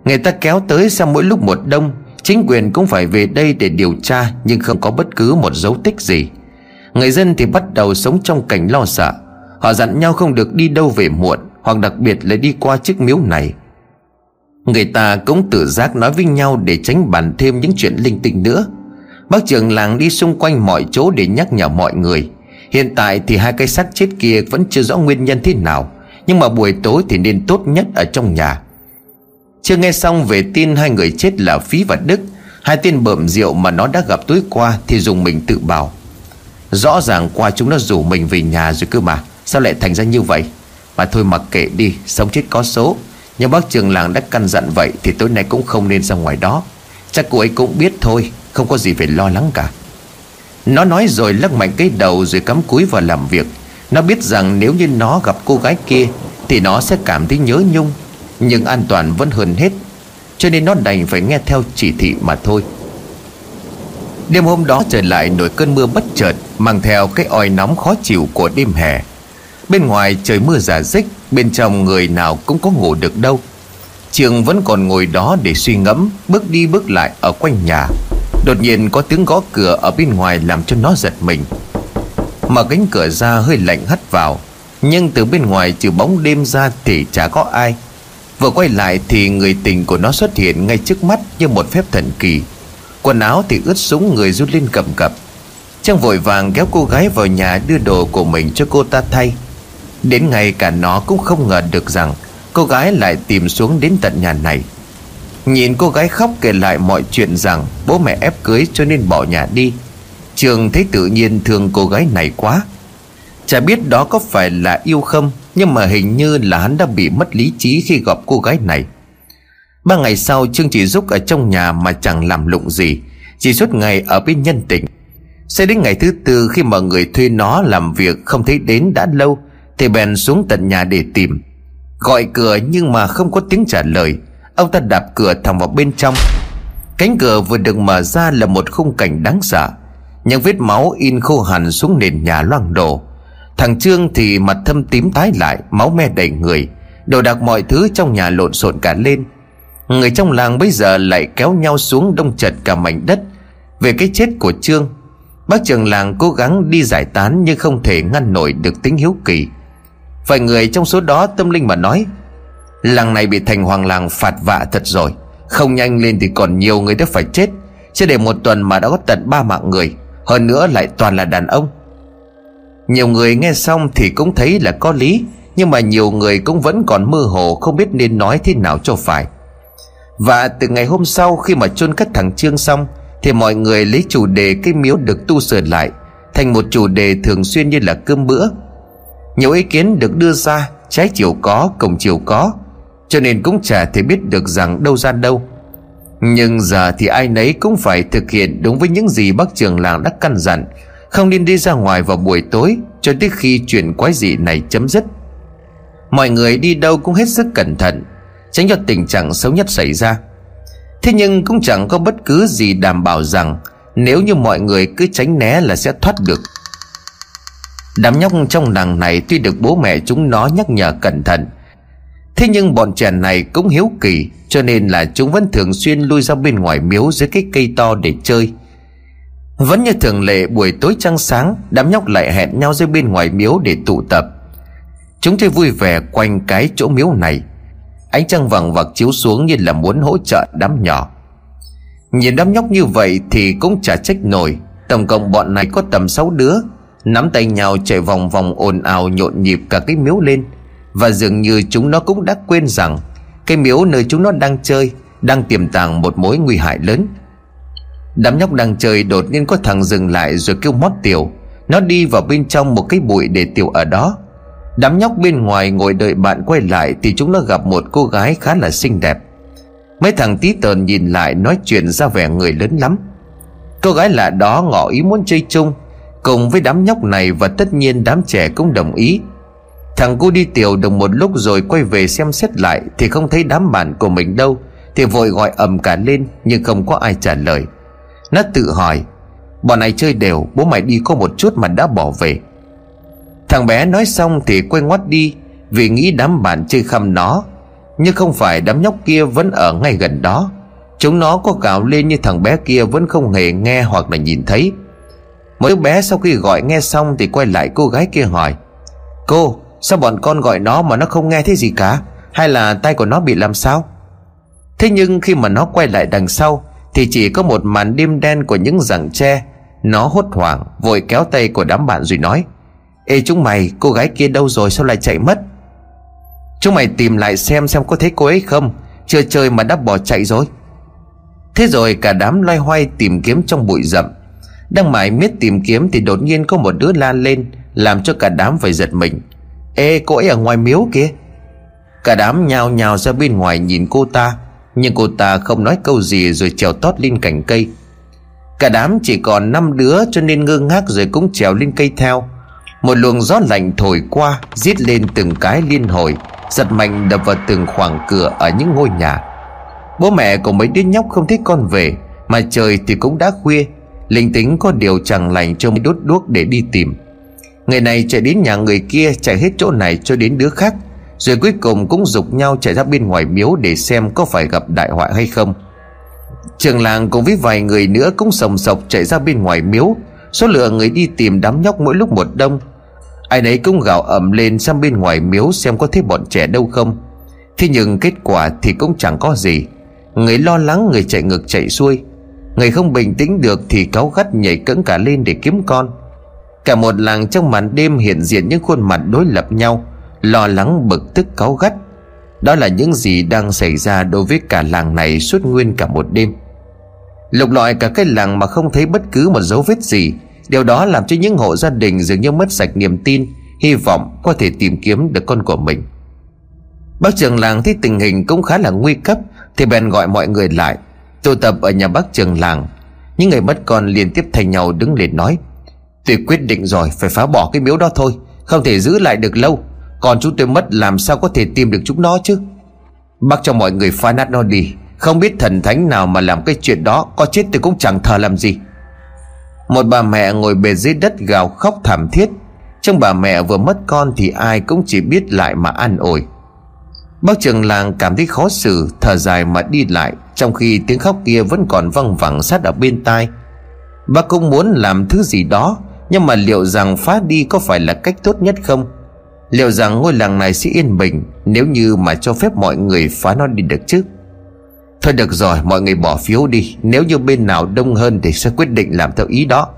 Người ta kéo tới sau mỗi lúc một đông, Chính quyền cũng phải về đây để điều tra, Nhưng không có bất cứ một dấu tích gì. Người dân thì bắt đầu sống trong cảnh lo sợ. Họ dặn nhau không được đi đâu về muộn, Hoặc đặc biệt là đi qua chiếc miếu này. Người ta cũng tự giác nói với nhau Để tránh bàn thêm những chuyện linh tinh nữa. Bác trưởng làng đi xung quanh mọi chỗ để nhắc nhở mọi người. Hiện tại thì hai cái xác chết kia vẫn chưa rõ nguyên nhân thế nào, Nhưng mà buổi tối thì nên tốt nhất ở trong nhà. Chưa nghe xong về tin hai người chết là Phí và Đức, Hai tên bợm rượu mà nó đã gặp tối qua Thì dùng mình tự bảo. Rõ ràng qua chúng nó rủ mình về nhà rồi cơ mà, Sao lại thành ra như vậy? Mà thôi mặc kệ đi, Sống chết có số. Nhưng bác trường làng đã căn dặn vậy Thì tối nay cũng không nên ra ngoài đó. Chắc cô ấy cũng biết thôi, Không có gì phải lo lắng cả. Nó nói rồi lắc mạnh cái đầu Rồi cắm cúi vào làm việc. Nó biết rằng nếu như nó gặp cô gái kia Thì nó sẽ cảm thấy nhớ nhung, Nhưng an toàn vẫn hơn hết. Cho nên nó đành phải nghe theo chỉ thị mà thôi. Đêm hôm đó trời lại nổi cơn mưa bất chợt, Mang theo cái oi nóng khó chịu của đêm hè. Bên ngoài trời mưa giả dích Bên trong người nào cũng có ngủ được đâu. Trường vẫn còn ngồi đó để suy ngẫm, Bước đi bước lại ở quanh nhà. Đột nhiên có tiếng gõ cửa ở bên ngoài làm cho nó giật mình. Mở cánh cửa ra hơi lạnh hắt vào, Nhưng từ bên ngoài trừ bóng đêm ra thì chả có ai. Vừa quay lại thì người tình của nó xuất hiện ngay trước mắt như một phép thần kỳ. Quần áo thì ướt sũng người rút lên cầm cập. Trang vội vàng kéo cô gái vào nhà đưa đồ của mình cho cô ta thay. Đến ngày cả nó cũng không ngờ được rằng Cô gái lại tìm xuống đến tận nhà này. Nhìn cô gái khóc kể lại mọi chuyện rằng Bố mẹ ép cưới cho nên bỏ nhà đi. Trường thấy tự nhiên thương cô gái này quá. Chả biết đó có phải là yêu không, Nhưng mà hình như là hắn đã bị mất lý trí khi gặp cô gái này. Ba ngày sau, Trương chỉ giúp ở trong nhà mà chẳng làm lụng gì, Chỉ suốt ngày ở bên nhân tình. Sẽ đến ngày thứ tư khi mọi người thuê nó làm việc không thấy đến đã lâu thì bèn xuống tận nhà để tìm. Gọi cửa nhưng mà không có tiếng trả lời. Ông ta đạp cửa thẳng vào bên trong. Cánh cửa vừa được mở ra là một khung cảnh đáng sợ. Những vết máu in khô hẳn xuống nền nhà loang đổ. Thằng Trương thì mặt thâm tím tái lại, Máu me đầy người. Đồ đạc mọi thứ trong nhà lộn xộn cả lên. Người trong làng bây giờ lại kéo nhau xuống đông chật cả mảnh đất. Về cái chết của Trương, Bác trưởng làng cố gắng đi giải tán Nhưng không thể ngăn nổi được tính hiếu kỳ. Vài người trong số đó tâm linh mà nói, Làng này bị thành hoàng làng phạt vạ thật rồi. Không nhanh lên thì còn nhiều người đã phải chết. Chưa để một tuần mà đã có tận ba mạng người. Hơn nữa lại toàn là đàn ông. Nhiều người nghe xong thì cũng thấy là có lý, Nhưng mà nhiều người cũng vẫn còn mơ hồ, Không biết nên nói thế nào cho phải. Và từ ngày hôm sau khi mà chôn cất thằng Trương xong, Thì mọi người lấy chủ đề cái miếu được tu sửa lại Thành một chủ đề thường xuyên như là cơm bữa. Nhiều ý kiến được đưa ra Trái chiều có, cổng chiều có cho nên cũng chả thể biết được rằng đâu ra đâu. Nhưng giờ thì ai nấy cũng phải thực hiện đúng với những gì bác trường làng đã căn dặn Không nên đi ra ngoài vào buổi tối Cho tới khi chuyện quái dị này chấm dứt. Mọi người đi đâu cũng hết sức cẩn thận Tránh cho tình trạng xấu nhất xảy ra. Thế nhưng cũng chẳng có bất cứ gì đảm bảo rằng Nếu như mọi người cứ tránh né là sẽ thoát được. Đám nhóc trong làng này tuy được bố mẹ chúng nó nhắc nhở cẩn thận, Thế nhưng bọn trẻ này cũng hiếu kỳ, Cho nên là chúng vẫn thường xuyên lui ra bên ngoài miếu dưới cái cây to để chơi. Vẫn như thường lệ, buổi tối trăng sáng, Đám nhóc lại hẹn nhau dưới bên ngoài miếu để tụ tập. Chúng chơi vui vẻ quanh cái chỗ miếu này. Ánh trăng vàng vặc chiếu xuống như là muốn hỗ trợ đám nhỏ. Nhìn đám nhóc như vậy thì cũng chả trách nổi. Tổng cộng bọn này có tầm 6 đứa. Nắm tay nhau chạy vòng vòng ồn ào nhộn nhịp cả cái miếu lên. Và dường như chúng nó cũng đã quên rằng Cái miếu nơi chúng nó đang chơi Đang tiềm tàng một mối nguy hại lớn. Đám nhóc đang chơi đột nhiên có thằng dừng lại rồi kêu mót tiểu. Nó đi vào bên trong một cái bụi để tiểu ở đó. Đám nhóc bên ngoài ngồi đợi bạn quay lại Thì chúng nó gặp một cô gái khá là xinh đẹp. Mấy thằng tí tờn nhìn lại nói chuyện ra vẻ người lớn lắm. Cô gái lạ đó ngỏ ý muốn chơi chung Cùng với đám nhóc này và tất nhiên đám trẻ cũng đồng ý. Thằng cu đi tiểu được một lúc rồi quay về xem xét lại Thì không thấy đám bạn của mình đâu, Thì vội gọi ầm cả lên Nhưng không có ai trả lời. Nó tự hỏi, Bọn này chơi đều, Bố mày đi có một chút mà đã bỏ về. Thằng bé nói xong thì quay ngoắt đi Vì nghĩ đám bạn chơi khăm nó, Nhưng không phải đám nhóc kia vẫn ở ngay gần đó. Chúng nó có gào lên như thằng bé kia vẫn không hề nghe hoặc là nhìn thấy. Mỗi bé sau khi gọi nghe xong thì quay lại cô gái kia hỏi, Cô, Sao bọn con gọi nó mà nó không nghe thấy gì cả? Hay là tay của nó bị làm sao? Thế nhưng khi mà nó quay lại đằng sau Thì chỉ có một màn đêm đen của những rặng tre. Nó hốt hoảng, Vội kéo tay của đám bạn rồi nói, Ê chúng mày, cô gái kia đâu rồi? Sao lại chạy mất? Chúng mày tìm lại xem xem có thấy cô ấy không. Chưa chơi mà đã bỏ chạy rồi. Thế rồi cả đám loay hoay tìm kiếm trong bụi rậm. Đang mải miết tìm kiếm thì đột nhiên có một đứa la lên, Làm cho cả đám phải giật mình. Ê, cô ấy ở ngoài miếu kia. Cả đám nhào nhào ra bên ngoài nhìn cô ta, Nhưng cô ta không nói câu gì rồi trèo tót lên cành cây. Cả đám chỉ còn năm đứa cho nên ngơ ngác rồi cũng trèo lên cây theo. Một luồng gió lạnh thổi qua Giết lên từng cái liên hồi, Giật mạnh đập vào từng khoảng cửa ở những ngôi nhà. Bố mẹ của mấy đứa nhóc không thấy con về, Mà trời thì cũng đã khuya Linh tính có điều chẳng lành cho mấy đốt đuốc để đi tìm. Người này chạy đến nhà người kia, Chạy hết chỗ này cho đến đứa khác, Rồi cuối cùng cũng dục nhau chạy ra bên ngoài miếu Để xem có phải gặp đại họa hay không. Trường làng cùng với vài người nữa Cũng sồng sộc chạy ra bên ngoài miếu. Số lượng người đi tìm đám nhóc mỗi lúc một đông. Ai nấy cũng gào ẩm lên sang bên ngoài miếu Xem có thấy bọn trẻ đâu không. Thế nhưng kết quả thì cũng chẳng có gì. Người lo lắng, người chạy ngược chạy xuôi. Người không bình tĩnh được thì cáu gắt nhảy cẫng cả lên để kiếm con. Cả một làng trong màn đêm hiện diện những khuôn mặt đối lập nhau, Lo lắng, bực tức, cáu gắt. Đó là những gì đang xảy ra đối với cả làng này suốt nguyên cả một đêm. Lục lọi cả cái làng mà không thấy bất cứ một dấu vết gì. Điều đó làm cho những hộ gia đình dường như mất sạch niềm tin, Hy vọng có thể tìm kiếm được con của mình. Bác trưởng làng thấy tình hình cũng khá là nguy cấp, Thì bèn gọi mọi người lại. Tụ tập ở nhà bác trưởng làng, Những người mất con liên tiếp thay nhau đứng lên nói, Tôi quyết định rồi, Phải phá bỏ cái miếu đó thôi, Không thể giữ lại được lâu. Còn chúng tôi mất, làm sao có thể tìm được chúng nó chứ? Bác cho mọi người phá nát nó đi, Không biết thần thánh nào mà làm cái chuyện đó, Có chết tôi cũng chẳng thờ làm gì. Một bà mẹ ngồi bề dưới đất gào khóc thảm thiết. Trong bà mẹ vừa mất con Thì ai cũng chỉ biết lại mà an ủi. Bác trưởng làng cảm thấy khó xử, Thở dài mà đi lại. Trong khi tiếng khóc kia vẫn còn văng vẳng sát ở bên tai Bác cũng muốn làm thứ gì đó, Nhưng mà liệu rằng phá đi có phải là cách tốt nhất không? Liệu rằng ngôi làng này sẽ yên bình Nếu như mà cho phép mọi người phá nó đi được chứ? Thôi được rồi, mọi người bỏ phiếu đi, Nếu như bên nào đông hơn thì sẽ quyết định làm theo ý đó.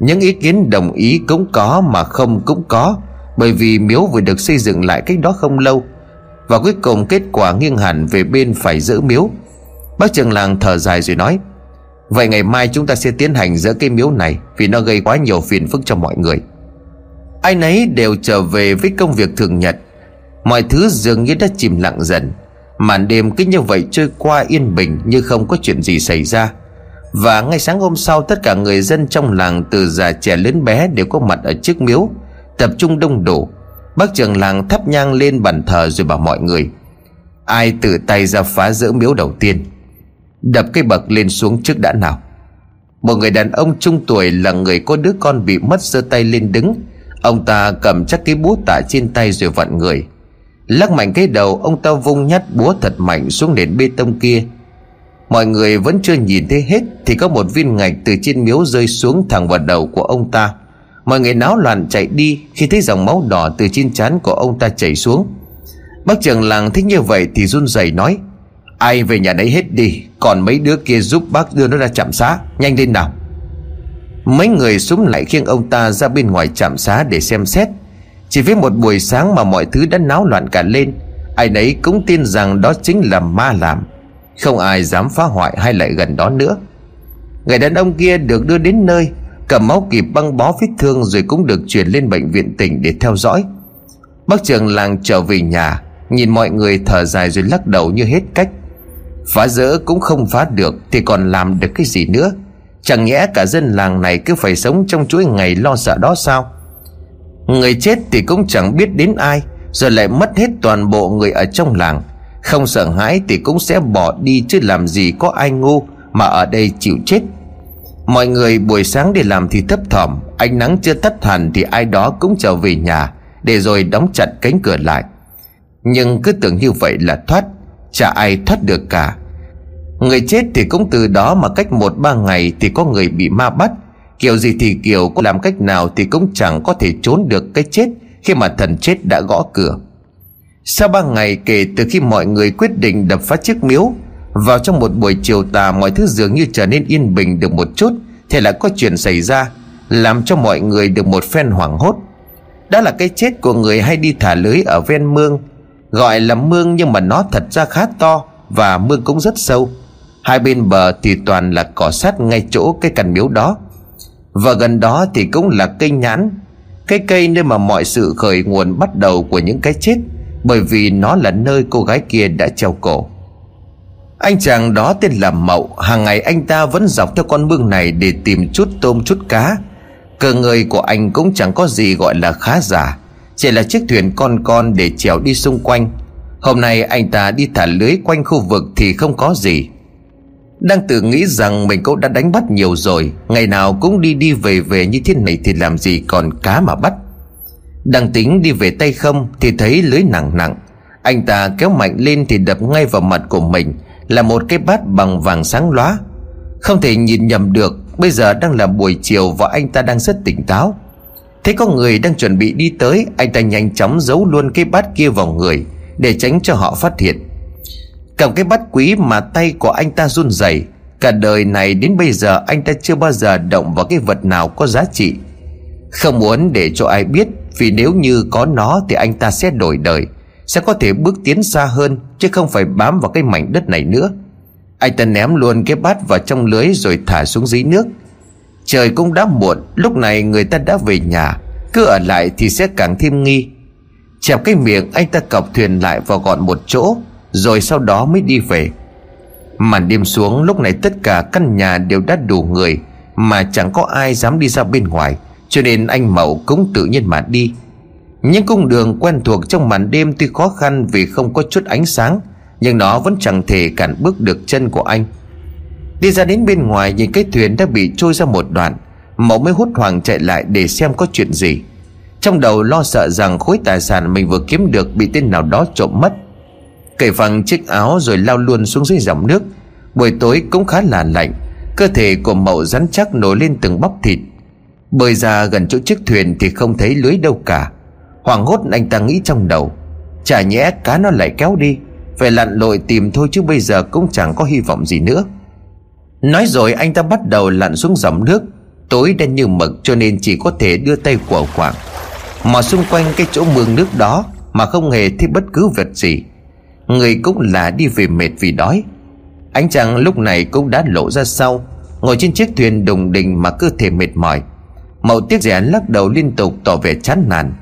Những ý kiến đồng ý cũng có mà không cũng có, Bởi vì miếu vừa được xây dựng lại cách đó không lâu, Và cuối cùng kết quả nghiêng hẳn về bên phải giữ miếu. Bác trường làng thở dài rồi nói, Vậy ngày mai chúng ta sẽ tiến hành giữa cái miếu này Vì nó gây quá nhiều phiền phức cho mọi người. Ai nấy đều trở về với công việc thường nhật. Mọi thứ dường như đã chìm lặng dần. Màn đêm cứ như vậy trôi qua yên bình Như không có chuyện gì xảy ra. Và ngay sáng hôm sau, Tất cả người dân trong làng Từ già trẻ lớn bé đều có mặt ở trước miếu, Tập trung đông đủ. Bác trưởng làng thắp nhang lên bàn thờ Rồi bảo mọi người, Ai tự tay ra phá rỡ miếu đầu tiên Đập cây bậc lên xuống trước đã nào. Một người đàn ông trung tuổi Là người có đứa con bị mất giơ tay lên đứng. Ông ta cầm chắc cái búa tạ trên tay rồi vặn người. Lắc mạnh cái đầu, Ông ta vung nhát búa thật mạnh xuống nền bê tông kia. Mọi người vẫn chưa nhìn thấy hết Thì có một viên ngạch từ trên miếu rơi xuống thẳng vào đầu của ông ta. Mọi người náo loạn chạy đi Khi thấy dòng máu đỏ từ trên trán của ông ta chảy xuống. Bác trưởng làng thích như vậy thì run rẩy nói, Ai về nhà đấy hết đi. Còn mấy đứa kia giúp bác đưa nó ra trạm xá. Nhanh lên nào. Mấy người súng lại khiêng ông ta ra bên ngoài trạm xá để xem xét. Chỉ với một buổi sáng mà mọi thứ đã náo loạn cả lên, Ai nấy cũng tin rằng đó chính là ma làm. Không ai dám phá hoại hay lại gần đó nữa. Người đàn ông kia được đưa đến nơi, Cầm máu kịp băng bó vết thương Rồi cũng được chuyển lên bệnh viện tỉnh để theo dõi. Bác trưởng làng trở về nhà, Nhìn mọi người thở dài rồi lắc đầu như hết cách. Phá rỡ cũng không phá được Thì còn làm được cái gì nữa? Chẳng nhẽ cả dân làng này cứ phải sống trong chuỗi ngày lo sợ đó sao? Người chết thì cũng chẳng biết đến ai, Rồi lại mất hết toàn bộ người ở trong làng. Không sợ hãi thì cũng sẽ bỏ đi Chứ làm gì có ai ngu Mà ở đây chịu chết. Mọi người buổi sáng đi làm thì thấp thỏm, Ánh nắng chưa tắt hẳn thì ai đó cũng trở về nhà, Để rồi đóng chặt cánh cửa lại. Nhưng cứ tưởng như vậy là thoát. Chả ai thoát được cả. Người chết thì cũng từ đó mà cách một ba ngày Thì có người bị ma bắt. Kiểu gì thì kiểu, có làm cách nào Thì cũng chẳng có thể trốn được cái chết Khi mà thần chết đã gõ cửa. Sau ba ngày kể từ khi mọi người quyết định đập phá chiếc miếu, Vào trong một buổi chiều tà Mọi thứ dường như trở nên yên bình được một chút Thì lại có chuyện xảy ra, Làm cho mọi người được một phen hoảng hốt. Đó là cái chết của người hay đi thả lưới ở ven mương Gọi là mương nhưng mà nó thật ra khá to Và mương cũng rất sâu. Hai bên bờ thì toàn là cỏ sắt ngay chỗ cái căn miếu đó. Và gần đó thì cũng là cây nhãn. Cái cây nơi mà mọi sự khởi nguồn bắt đầu của những cái chết, Bởi vì nó là nơi cô gái kia đã treo cổ. Anh chàng đó tên là Mậu, Hàng ngày anh ta vẫn dọc theo con mương này để tìm chút tôm, chút cá. Cơ người của anh cũng chẳng có gì gọi là khá giả. Chỉ là chiếc thuyền con con để chèo đi xung quanh. Hôm nay anh ta đi thả lưới quanh khu vực thì không có gì. Đang tự nghĩ rằng mình cũng đã đánh bắt nhiều rồi, Ngày nào cũng đi đi về về như thế này Thì làm gì còn cá mà bắt. Đang tính đi về tay không Thì thấy lưới nặng nặng. Anh ta kéo mạnh lên thì đập ngay vào mặt của mình, Là một cái bát bằng vàng sáng lóa Không thể nhìn nhầm được, Bây giờ đang là buổi chiều Và anh ta đang rất tỉnh táo. Thấy có người đang chuẩn bị đi tới, Anh ta nhanh chóng giấu luôn cái bát kia vào người, Để tránh cho họ phát hiện. Cầm cái bát quý mà tay của anh ta run rẩy, Cả đời này đến bây giờ anh ta chưa bao giờ động vào cái vật nào có giá trị. Không muốn để cho ai biết, Vì nếu như có nó thì anh ta sẽ đổi đời, Sẽ có thể bước tiến xa hơn, Chứ không phải bám vào cái mảnh đất này nữa. Anh ta ném luôn cái bát vào trong lưới rồi thả xuống dưới nước. Trời cũng đã muộn, Lúc này người ta đã về nhà. Cứ ở lại thì sẽ càng thêm nghi. Chẹp cái miệng, anh ta cọc thuyền lại vào gọn một chỗ, Rồi sau đó mới đi về. Màn đêm xuống, lúc này tất cả căn nhà đều đã đủ người, Mà chẳng có ai dám đi ra bên ngoài, Cho nên anh Mậu cũng tự nhiên mà đi. Những cung đường quen thuộc trong màn đêm tuy khó khăn vì không có chút ánh sáng, Nhưng nó vẫn chẳng thể cản bước được chân của anh. Đi ra đến bên ngoài nhìn cái thuyền đã bị trôi ra một đoạn. Mậu mới hút hoảng chạy lại để xem có chuyện gì. Trong đầu lo sợ rằng khối tài sản mình vừa kiếm được bị tên nào đó trộm mất. Cởi phăng chiếc áo rồi lao luôn xuống dưới dòng nước. Buổi tối cũng khá là lạnh, Cơ thể của mậu rắn chắc nổi lên từng bắp thịt. Bơi ra gần chỗ chiếc thuyền thì không thấy lưới đâu cả. Hoàng hốt anh ta nghĩ trong đầu, Chả nhẽ cá nó lại kéo đi, Phải lặn lội tìm thôi chứ bây giờ cũng chẳng có hy vọng gì nữa. Nói rồi anh ta bắt đầu lặn xuống dòng nước, Tối đen như mực cho nên chỉ có thể đưa tay của khoảng Mà xung quanh cái chỗ mương nước đó Mà không hề thấy bất cứ vật gì. Người cũng là đi về mệt vì đói. Anh chàng lúc này cũng đã lộ ra sau. Ngồi trên chiếc thuyền đùng đình mà cơ thể mệt mỏi. Mậu tiếc rẻ lắc đầu liên tục tỏ vẻ chán nản.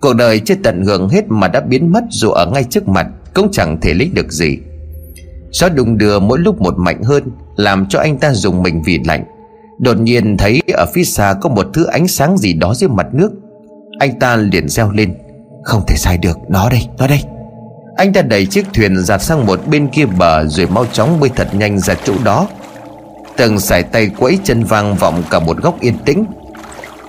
Cuộc đời chưa tận hưởng hết mà đã biến mất dù ở ngay trước mặt Cũng chẳng thể lấy được gì. Gió đùng đưa mỗi lúc một mạnh hơn. Làm cho anh ta dùng mình vì lạnh. Đột nhiên thấy ở phía xa có một thứ ánh sáng gì đó dưới mặt nước. Anh ta liền reo lên, Không thể sai được, Nó đây Nó đây. Anh ta đẩy chiếc thuyền giạt sang một bên kia bờ Rồi mau chóng bơi thật nhanh ra chỗ đó. Từng sải tay quẫy chân vang vọng cả một góc yên tĩnh.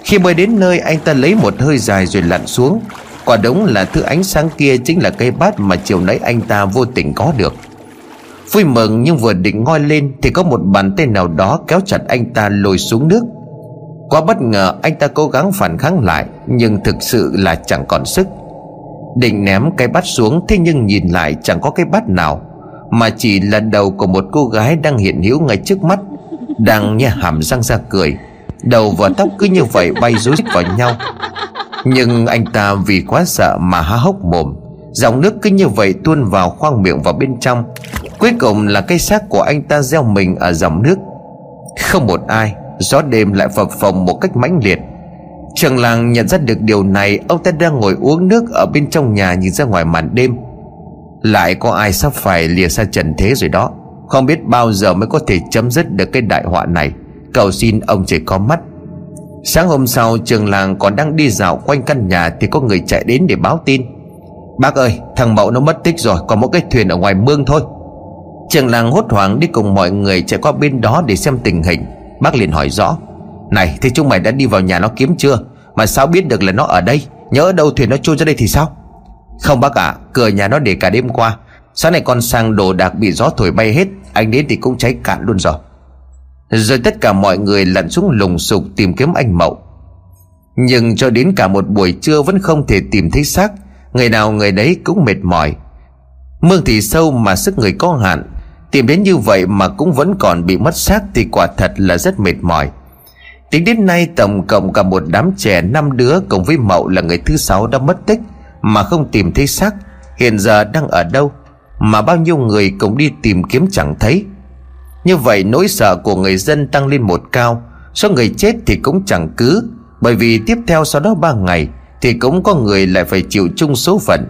Khi bơi đến nơi, anh ta lấy một hơi dài rồi lặn xuống. Quả đúng là thứ ánh sáng kia chính là cây bát mà chiều nãy anh ta vô tình có được. Vui mừng nhưng vừa định ngoi lên Thì có một bàn tay nào đó kéo chặt anh ta lôi xuống nước. Quá bất ngờ, anh ta cố gắng phản kháng lại, Nhưng thực sự là chẳng còn sức. Định ném cái bát xuống, Thế nhưng nhìn lại chẳng có cái bát nào, Mà chỉ là đầu của một cô gái đang hiện hữu ngay trước mắt, Đang nhe hàm răng ra cười. Đầu và tóc cứ như vậy bay rối vào nhau. Nhưng anh ta vì quá sợ mà há hốc mồm. Dòng nước cứ như vậy tuôn vào khoang miệng vào bên trong. Cuối cùng là cái xác của anh ta gieo mình ở dòng nước. Không một ai, Gió đêm lại phập phồng một cách mãnh liệt. Trường làng nhận ra được điều này, Ông ta đang ngồi uống nước Ở bên trong nhà nhìn ra ngoài màn đêm. Lại có ai sắp phải lìa xa trần thế rồi đó? Không biết bao giờ mới có thể chấm dứt được cái đại họa này. Cầu xin ông trời có mắt. Sáng hôm sau, trường làng còn đang đi dạo quanh căn nhà Thì có người chạy đến để báo tin. Bác ơi thằng Mậu nó mất tích rồi Còn một cái thuyền ở ngoài mương thôi. Trường làng hốt hoảng đi cùng mọi người chạy qua bên đó để xem tình hình. Bác liền hỏi rõ Này thế chúng mày đã đi vào nhà nó kiếm chưa? Mà sao biết được là nó ở đây? Nhớ đâu thuyền nó trôi ra đây thì sao? Không bác ạ à, cửa nhà nó để cả đêm qua. Sáng nay con sang đồ đạc bị gió thổi bay hết Anh đến thì cũng cháy cạn luôn rồi. Rồi tất cả mọi người lặn xuống lùng sục tìm kiếm anh Mậu. Nhưng cho đến cả một buổi trưa vẫn không thể tìm thấy xác Người nào người đấy cũng mệt mỏi. Mương thì sâu mà sức người có hạn. Tìm đến như vậy mà cũng vẫn còn bị mất xác Thì quả thật là rất mệt mỏi. Tính đến nay tổng cộng cả một đám trẻ năm đứa Cùng với Mậu là người thứ sáu đã mất tích Mà không tìm thấy xác. Hiện giờ đang ở đâu? Mà bao nhiêu người cũng đi tìm kiếm chẳng thấy. Như vậy nỗi sợ của người dân tăng lên một cao. Số người chết thì cũng chẳng cứ, Bởi vì tiếp theo sau đó ba ngày thì cũng có người lại phải chịu chung số phận.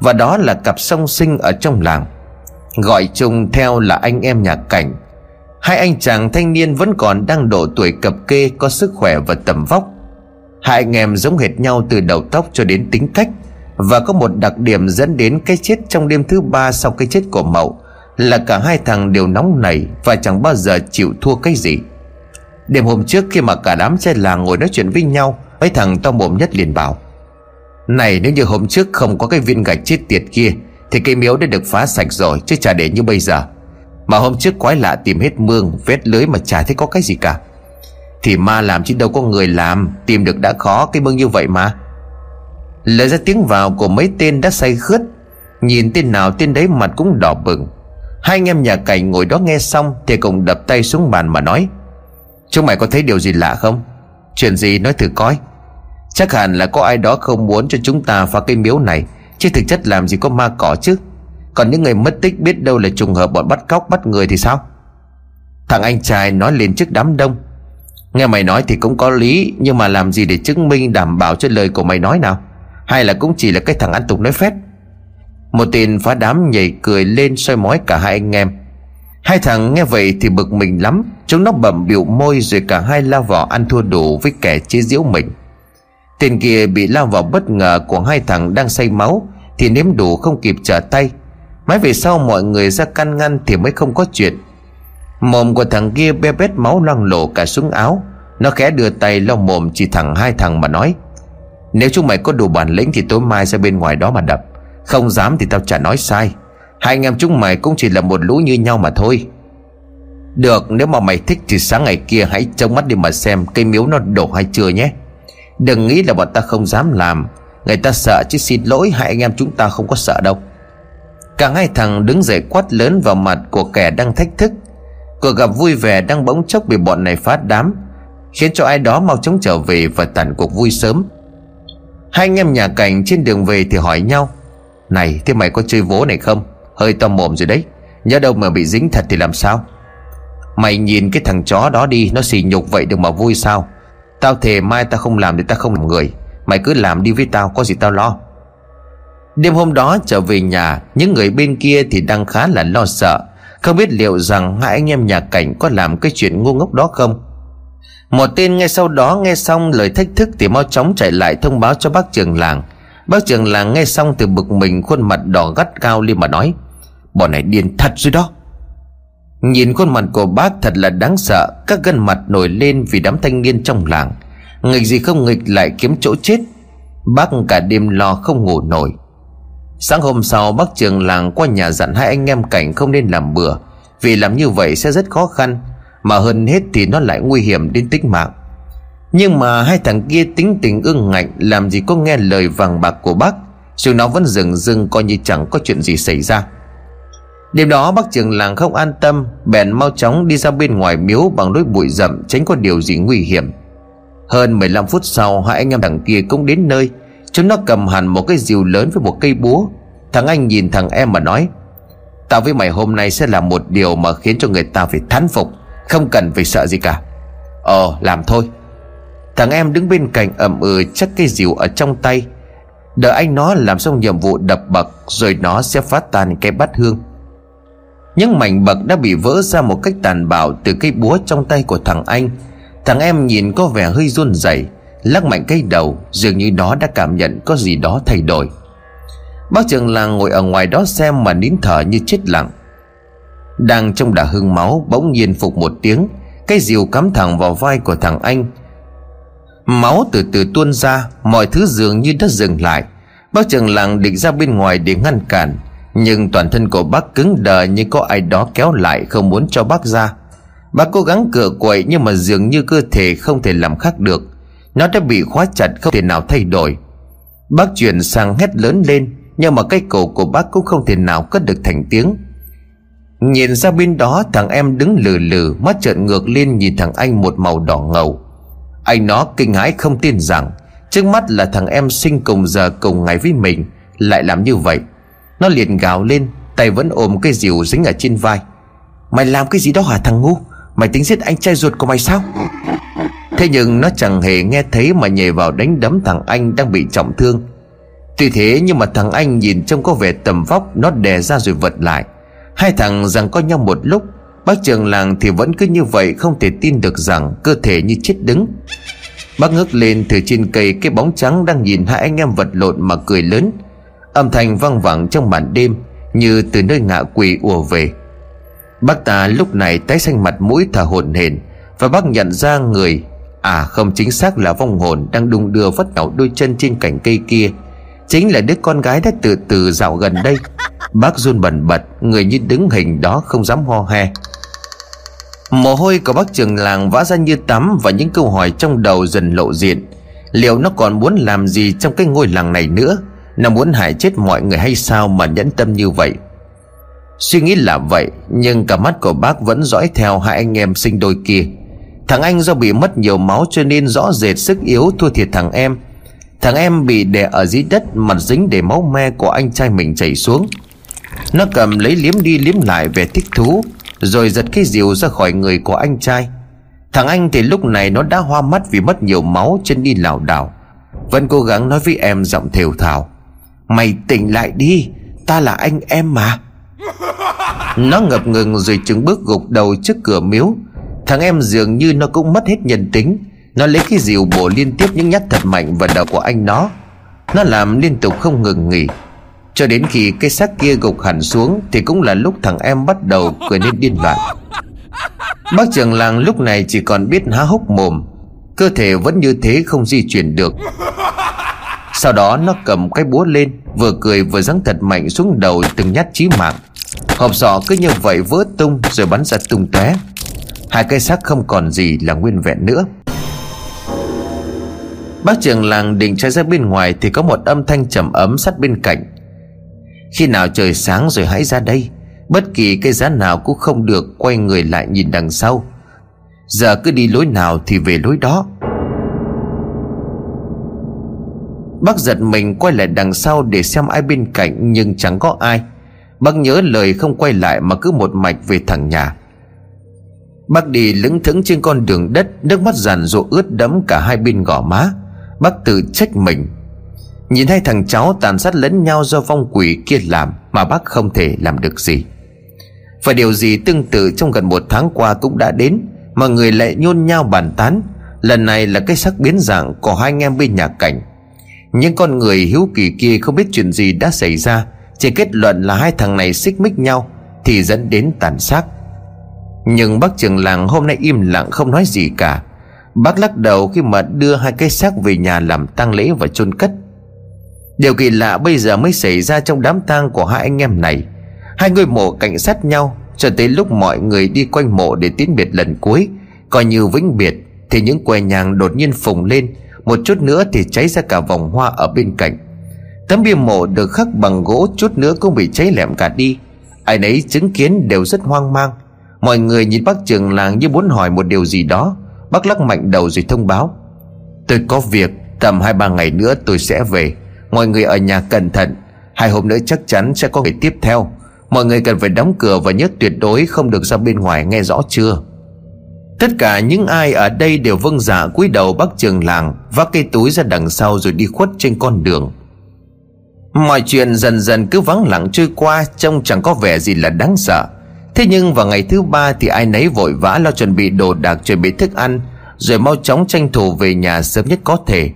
Và đó là cặp song sinh ở trong làng. Gọi chung theo là anh em nhà cảnh. Hai anh chàng thanh niên vẫn còn đang độ tuổi cập kê, Có sức khỏe và tầm vóc. Hai anh em giống hệt nhau từ đầu tóc cho đến tính cách. Và có một đặc điểm dẫn đến cái chết trong đêm thứ ba sau cái chết của Mậu Là cả hai thằng đều nóng nảy Và chẳng bao giờ chịu thua cái gì. Đêm hôm trước khi mà cả đám trai làng ngồi nói chuyện với nhau, Mấy thằng to mồm nhất liền bảo, Này, nếu như hôm trước không có cái viên gạch chết tiệt kia, thì cây miếu đã được phá sạch rồi, Chứ chả để như bây giờ. Mà hôm trước quái lạ tìm hết mương, Vết lưới mà chả thấy có cái gì cả. Thì ma làm chứ đâu có người làm, Tìm được đã khó cái mương như vậy mà. Lời ra tiếng vào của mấy tên đã say khướt, Nhìn tên nào tên đấy mặt cũng đỏ bừng. Hai anh em nhà cảnh ngồi đó nghe xong Thì cùng đập tay xuống bàn mà nói Chúng mày có thấy điều gì lạ không? Chuyện gì nói thử coi. Chắc hẳn là có ai đó không muốn cho chúng ta phá cây miếu này, Chứ thực chất làm gì có ma cỏ chứ. Còn những người mất tích biết đâu là trùng hợp bọn bắt cóc, bắt người thì sao? Thằng anh trai nói lên trước đám đông. Nghe mày nói thì cũng có lý, Nhưng mà làm gì để chứng minh đảm bảo cho lời của mày nói nào? Hay là cũng chỉ là cái thằng ăn tục nói phét? Một tên phá đám nhảy cười lên soi mói cả hai anh em. Hai thằng nghe vậy thì bực mình lắm. Chúng nó bầm biểu môi rồi cả hai lao vào ăn thua đủ với kẻ chế giễu mình. Tên kia bị lao vào bất ngờ của hai thằng đang say máu, Thì nếm đủ không kịp trở tay. Mãi về sau mọi người ra căn ngăn thì mới không có chuyện. Mồm của thằng kia be bét máu loang lổ cả xuống áo. Nó khẽ đưa tay lau mồm chỉ thẳng hai thằng mà nói, Nếu chúng mày có đủ bản lĩnh thì tối mai ra bên ngoài đó mà đập. Không dám thì tao chả nói sai. Hai anh em chúng mày cũng chỉ là một lũ như nhau mà thôi. Được, nếu mà mày thích thì sáng ngày kia hãy trông mắt đi mà xem cây miếu nó đổ hay chưa nhé. Đừng nghĩ là bọn ta không dám làm. Người ta sợ chứ xin lỗi, hai anh em chúng ta không có sợ đâu. Cả hai thằng đứng dậy quát lớn vào mặt của kẻ đang thách thức. Cuộc gặp vui vẻ đang bỗng chốc bị bọn này phát đám, Khiến cho ai đó mau chóng trở về và tàn cuộc vui sớm. Hai anh em nhà cảnh trên đường về thì hỏi nhau, Này, thế mày có chơi vố này không? Hơi to mồm rồi đấy. Nhớ đâu mà bị dính thật thì làm sao? Mày nhìn cái thằng chó đó đi, Nó xì nhục vậy được mà vui sao? Tao thề mai tao không làm thì tao không làm người. Mày cứ làm đi với tao, có gì tao lo. Đêm hôm đó trở về nhà, Những người bên kia thì đang khá là lo sợ. Không biết liệu rằng hai anh em nhà cảnh Có làm cái chuyện ngu ngốc đó không? Một tên ngay sau đó nghe xong lời thách thức Thì mau chóng chạy lại thông báo cho bác trường làng. Bác trường làng nghe xong từ bực mình, Khuôn mặt đỏ gắt cao lên mà nói Bọn này điên thật rồi đó. Nhìn khuôn mặt của bác thật là đáng sợ, Các gân mặt nổi lên vì đám thanh niên trong làng. Nghịch gì không nghịch lại kiếm chỗ chết. Bác cả đêm lo không ngủ nổi. Sáng hôm sau, bác trường làng qua nhà dặn hai anh em cảnh không nên làm bừa, Vì làm như vậy sẽ rất khó khăn, Mà hơn hết thì nó lại nguy hiểm đến tính mạng. Nhưng mà hai thằng kia tính tình ương ngạnh, Làm gì có nghe lời vàng bạc của bác Dù nó vẫn dừng dưng coi như chẳng có chuyện gì xảy ra. Đêm đó, bác trưởng làng không an tâm, Bèn mau chóng đi ra bên ngoài miếu Bằng lối bụi rậm, tránh có điều gì nguy hiểm. Hơn 15 phút sau, Hai anh em thằng kia cũng đến nơi. Chúng nó cầm hẳn một cái diều lớn với một cây búa. Thằng anh nhìn thằng em mà nói, Tao với mày hôm nay sẽ làm một điều Mà khiến cho người ta phải thán phục, Không cần phải sợ gì cả. Ờ làm thôi. Thằng em đứng bên cạnh ẩm ừ chắc cây diều ở trong tay. Đợi anh nó làm xong nhiệm vụ đập bậc, Rồi nó sẽ phát tan cái bát hương những mảnh bậc đã bị vỡ ra một cách tàn bạo Từ cây búa trong tay của thằng anh. Thằng em nhìn có vẻ hơi run rẩy, Lắc mạnh cây đầu, Dường như nó đã cảm nhận có gì đó thay đổi. Bác trưởng làng ngồi ở ngoài đó xem mà nín thở như chết lặng. Đang trong đà hương máu, Bỗng nhiên phục một tiếng, cái diều cắm thẳng vào vai của thằng anh. Máu từ từ tuôn ra, Mọi thứ dường như đã dừng lại. Bác trưởng làng định ra bên ngoài để ngăn cản nhưng toàn thân của bác cứng đờ như có ai đó kéo lại không muốn cho bác ra. Bác cố gắng cựa quậy nhưng mà dường như cơ thể không thể làm khác được. Nó đã bị khóa chặt không thể nào thay đổi. Bác chuyển sang hét lớn lên, Nhưng mà cái cổ của bác cũng không thể nào cất được thành tiếng. Nhìn ra bên đó, thằng em đứng lừ lừ, Mắt trợn ngược lên nhìn thằng anh một màu đỏ ngầu. Anh nó kinh hãi không tin rằng Trước mắt là thằng em sinh cùng giờ cùng ngày với mình, Lại làm như vậy nó liền gào lên, Tay vẫn ôm cái rìu dính ở trên vai. Mày làm cái gì đó hả thằng ngu? Mày tính giết anh trai ruột của mày sao? Thế nhưng nó chẳng hề nghe thấy Mà nhảy vào đánh đấm thằng anh đang bị trọng thương. Tuy thế nhưng mà thằng anh nhìn trông có vẻ tầm vóc Nó đè ra rồi vật lại. Hai thằng rằng có nhau một lúc, Bác trường làng thì vẫn cứ như vậy Không thể tin được rằng cơ thể như chết đứng. Bác ngước lên từ trên cây Cái bóng trắng đang nhìn hai anh em vật lộn mà cười lớn. Âm thanh văng vẳng trong màn đêm Như từ nơi ngạ quỷ ùa về. Bác ta lúc này tái xanh mặt mũi thở hổn hển Và bác nhận ra người À không chính xác là vong hồn Đang đung đưa vất nhậu đôi chân trên cành cây kia Chính là đứa con gái đã từ từ dạo gần đây. Bác run bần bật Người như đứng hình đó không dám ho he. Mồ hôi của bác trường làng vã ra như tắm Và những câu hỏi trong đầu dần lộ diện. Liệu nó còn muốn làm gì trong cái ngôi làng này nữa nó muốn hại chết mọi người hay sao mà nhẫn tâm như vậy? Suy nghĩ là vậy, Nhưng cả mắt của bác vẫn dõi theo hai anh em sinh đôi kia. Thằng anh do bị mất nhiều máu cho nên rõ rệt sức yếu thua thiệt thằng em. Thằng em bị đè ở dưới đất, mặt dính để máu me của anh trai mình chảy xuống. Nó cầm lấy liếm đi liếm lại về thích thú, Rồi giật cái diều ra khỏi người của anh trai. Thằng anh thì lúc này nó đã hoa mắt vì mất nhiều máu chân đi lảo đảo. Vẫn cố gắng nói với em giọng thều thào. Mày tỉnh lại đi Ta là anh em mà. Nó ngập ngừng rồi chứng bước gục đầu trước cửa miếu. Thằng em dường như nó cũng mất hết nhân tính. Nó lấy cái dìu bổ liên tiếp những nhát thật mạnh vào đầu của anh nó. Nó làm liên tục không ngừng nghỉ. Cho đến khi cái xác kia gục hẳn xuống Thì cũng là lúc thằng em bắt đầu cười nên điên loạn Bác trưởng làng lúc này chỉ còn biết há hốc mồm. Cơ thể vẫn như thế không di chuyển được Sau đó nó cầm cái búa lên, Vừa cười vừa giáng thật mạnh xuống đầu từng nhát chí mạng. Hộp sọ cứ như vậy vỡ tung rồi bắn ra tung tóe. Hai cây xác không còn gì là nguyên vẹn nữa. Bác trưởng làng định chạy ra bên ngoài Thì có một âm thanh trầm ấm sát bên cạnh. Khi nào trời sáng rồi hãy ra đây, Bất kỳ cái giá nào cũng không được Quay người lại nhìn đằng sau. Giờ cứ đi lối nào thì về lối đó. Bác giật mình quay lại đằng sau để xem ai bên cạnh, Nhưng chẳng có ai. Bác nhớ lời không quay lại mà cứ một mạch về thẳng nhà. Bác đi lững thững trên con đường đất, Nước mắt giàn rụa ướt đẫm cả hai bên gò má. Bác tự trách mình. Nhìn hai thằng cháu tàn sát lẫn nhau do vong quỷ kia làm Mà bác không thể làm được gì. Và điều gì tương tự trong gần một tháng qua cũng đã đến, Mà người lại nhôn nhau bàn tán. Lần này là cái sắc biến dạng của hai anh em bên nhà cảnh. Những con người hiếu kỳ kia không biết chuyện gì đã xảy ra. Chỉ kết luận là hai thằng này xích mích nhau, Thì dẫn đến tàn sát Nhưng bác trưởng làng hôm nay im lặng không nói gì cả. Bác lắc đầu khi mà đưa hai cái xác về nhà làm tang lễ và chôn cất. Điều kỳ lạ bây giờ mới xảy ra trong đám tang của hai anh em này. Hai người mộ cạnh sát nhau, Cho tới lúc mọi người đi quanh mộ để tiến biệt lần cuối. Coi như vĩnh biệt, Thì những que nhang đột nhiên phồng lên một chút nữa thì cháy ra cả vòng hoa ở bên cạnh. Tấm bia mộ được khắc bằng gỗ, chút nữa cũng bị cháy lẹm cả đi. Ai nấy chứng kiến đều rất hoang mang. Mọi người nhìn bác trường làng như muốn hỏi một điều gì đó. Bác lắc mạnh đầu rồi thông báo. Tôi có việc, Tầm hai ba ngày nữa tôi sẽ về. Mọi người ở nhà cẩn thận. Hai hôm nữa chắc chắn sẽ có người tiếp theo. Mọi người cần phải đóng cửa và nhớ tuyệt đối không được ra bên ngoài nghe rõ chưa? Tất cả những ai ở đây đều vâng dạ cúi đầu bác trường làng, Vác cây túi ra đằng sau rồi đi khuất trên con đường. Mọi chuyện dần dần cứ vắng lặng trôi qua, Trông chẳng có vẻ gì là đáng sợ. Thế nhưng vào ngày thứ ba thì ai nấy vội vã lo chuẩn bị đồ đạc, chuẩn bị thức ăn, Rồi mau chóng tranh thủ về nhà sớm nhất có thể.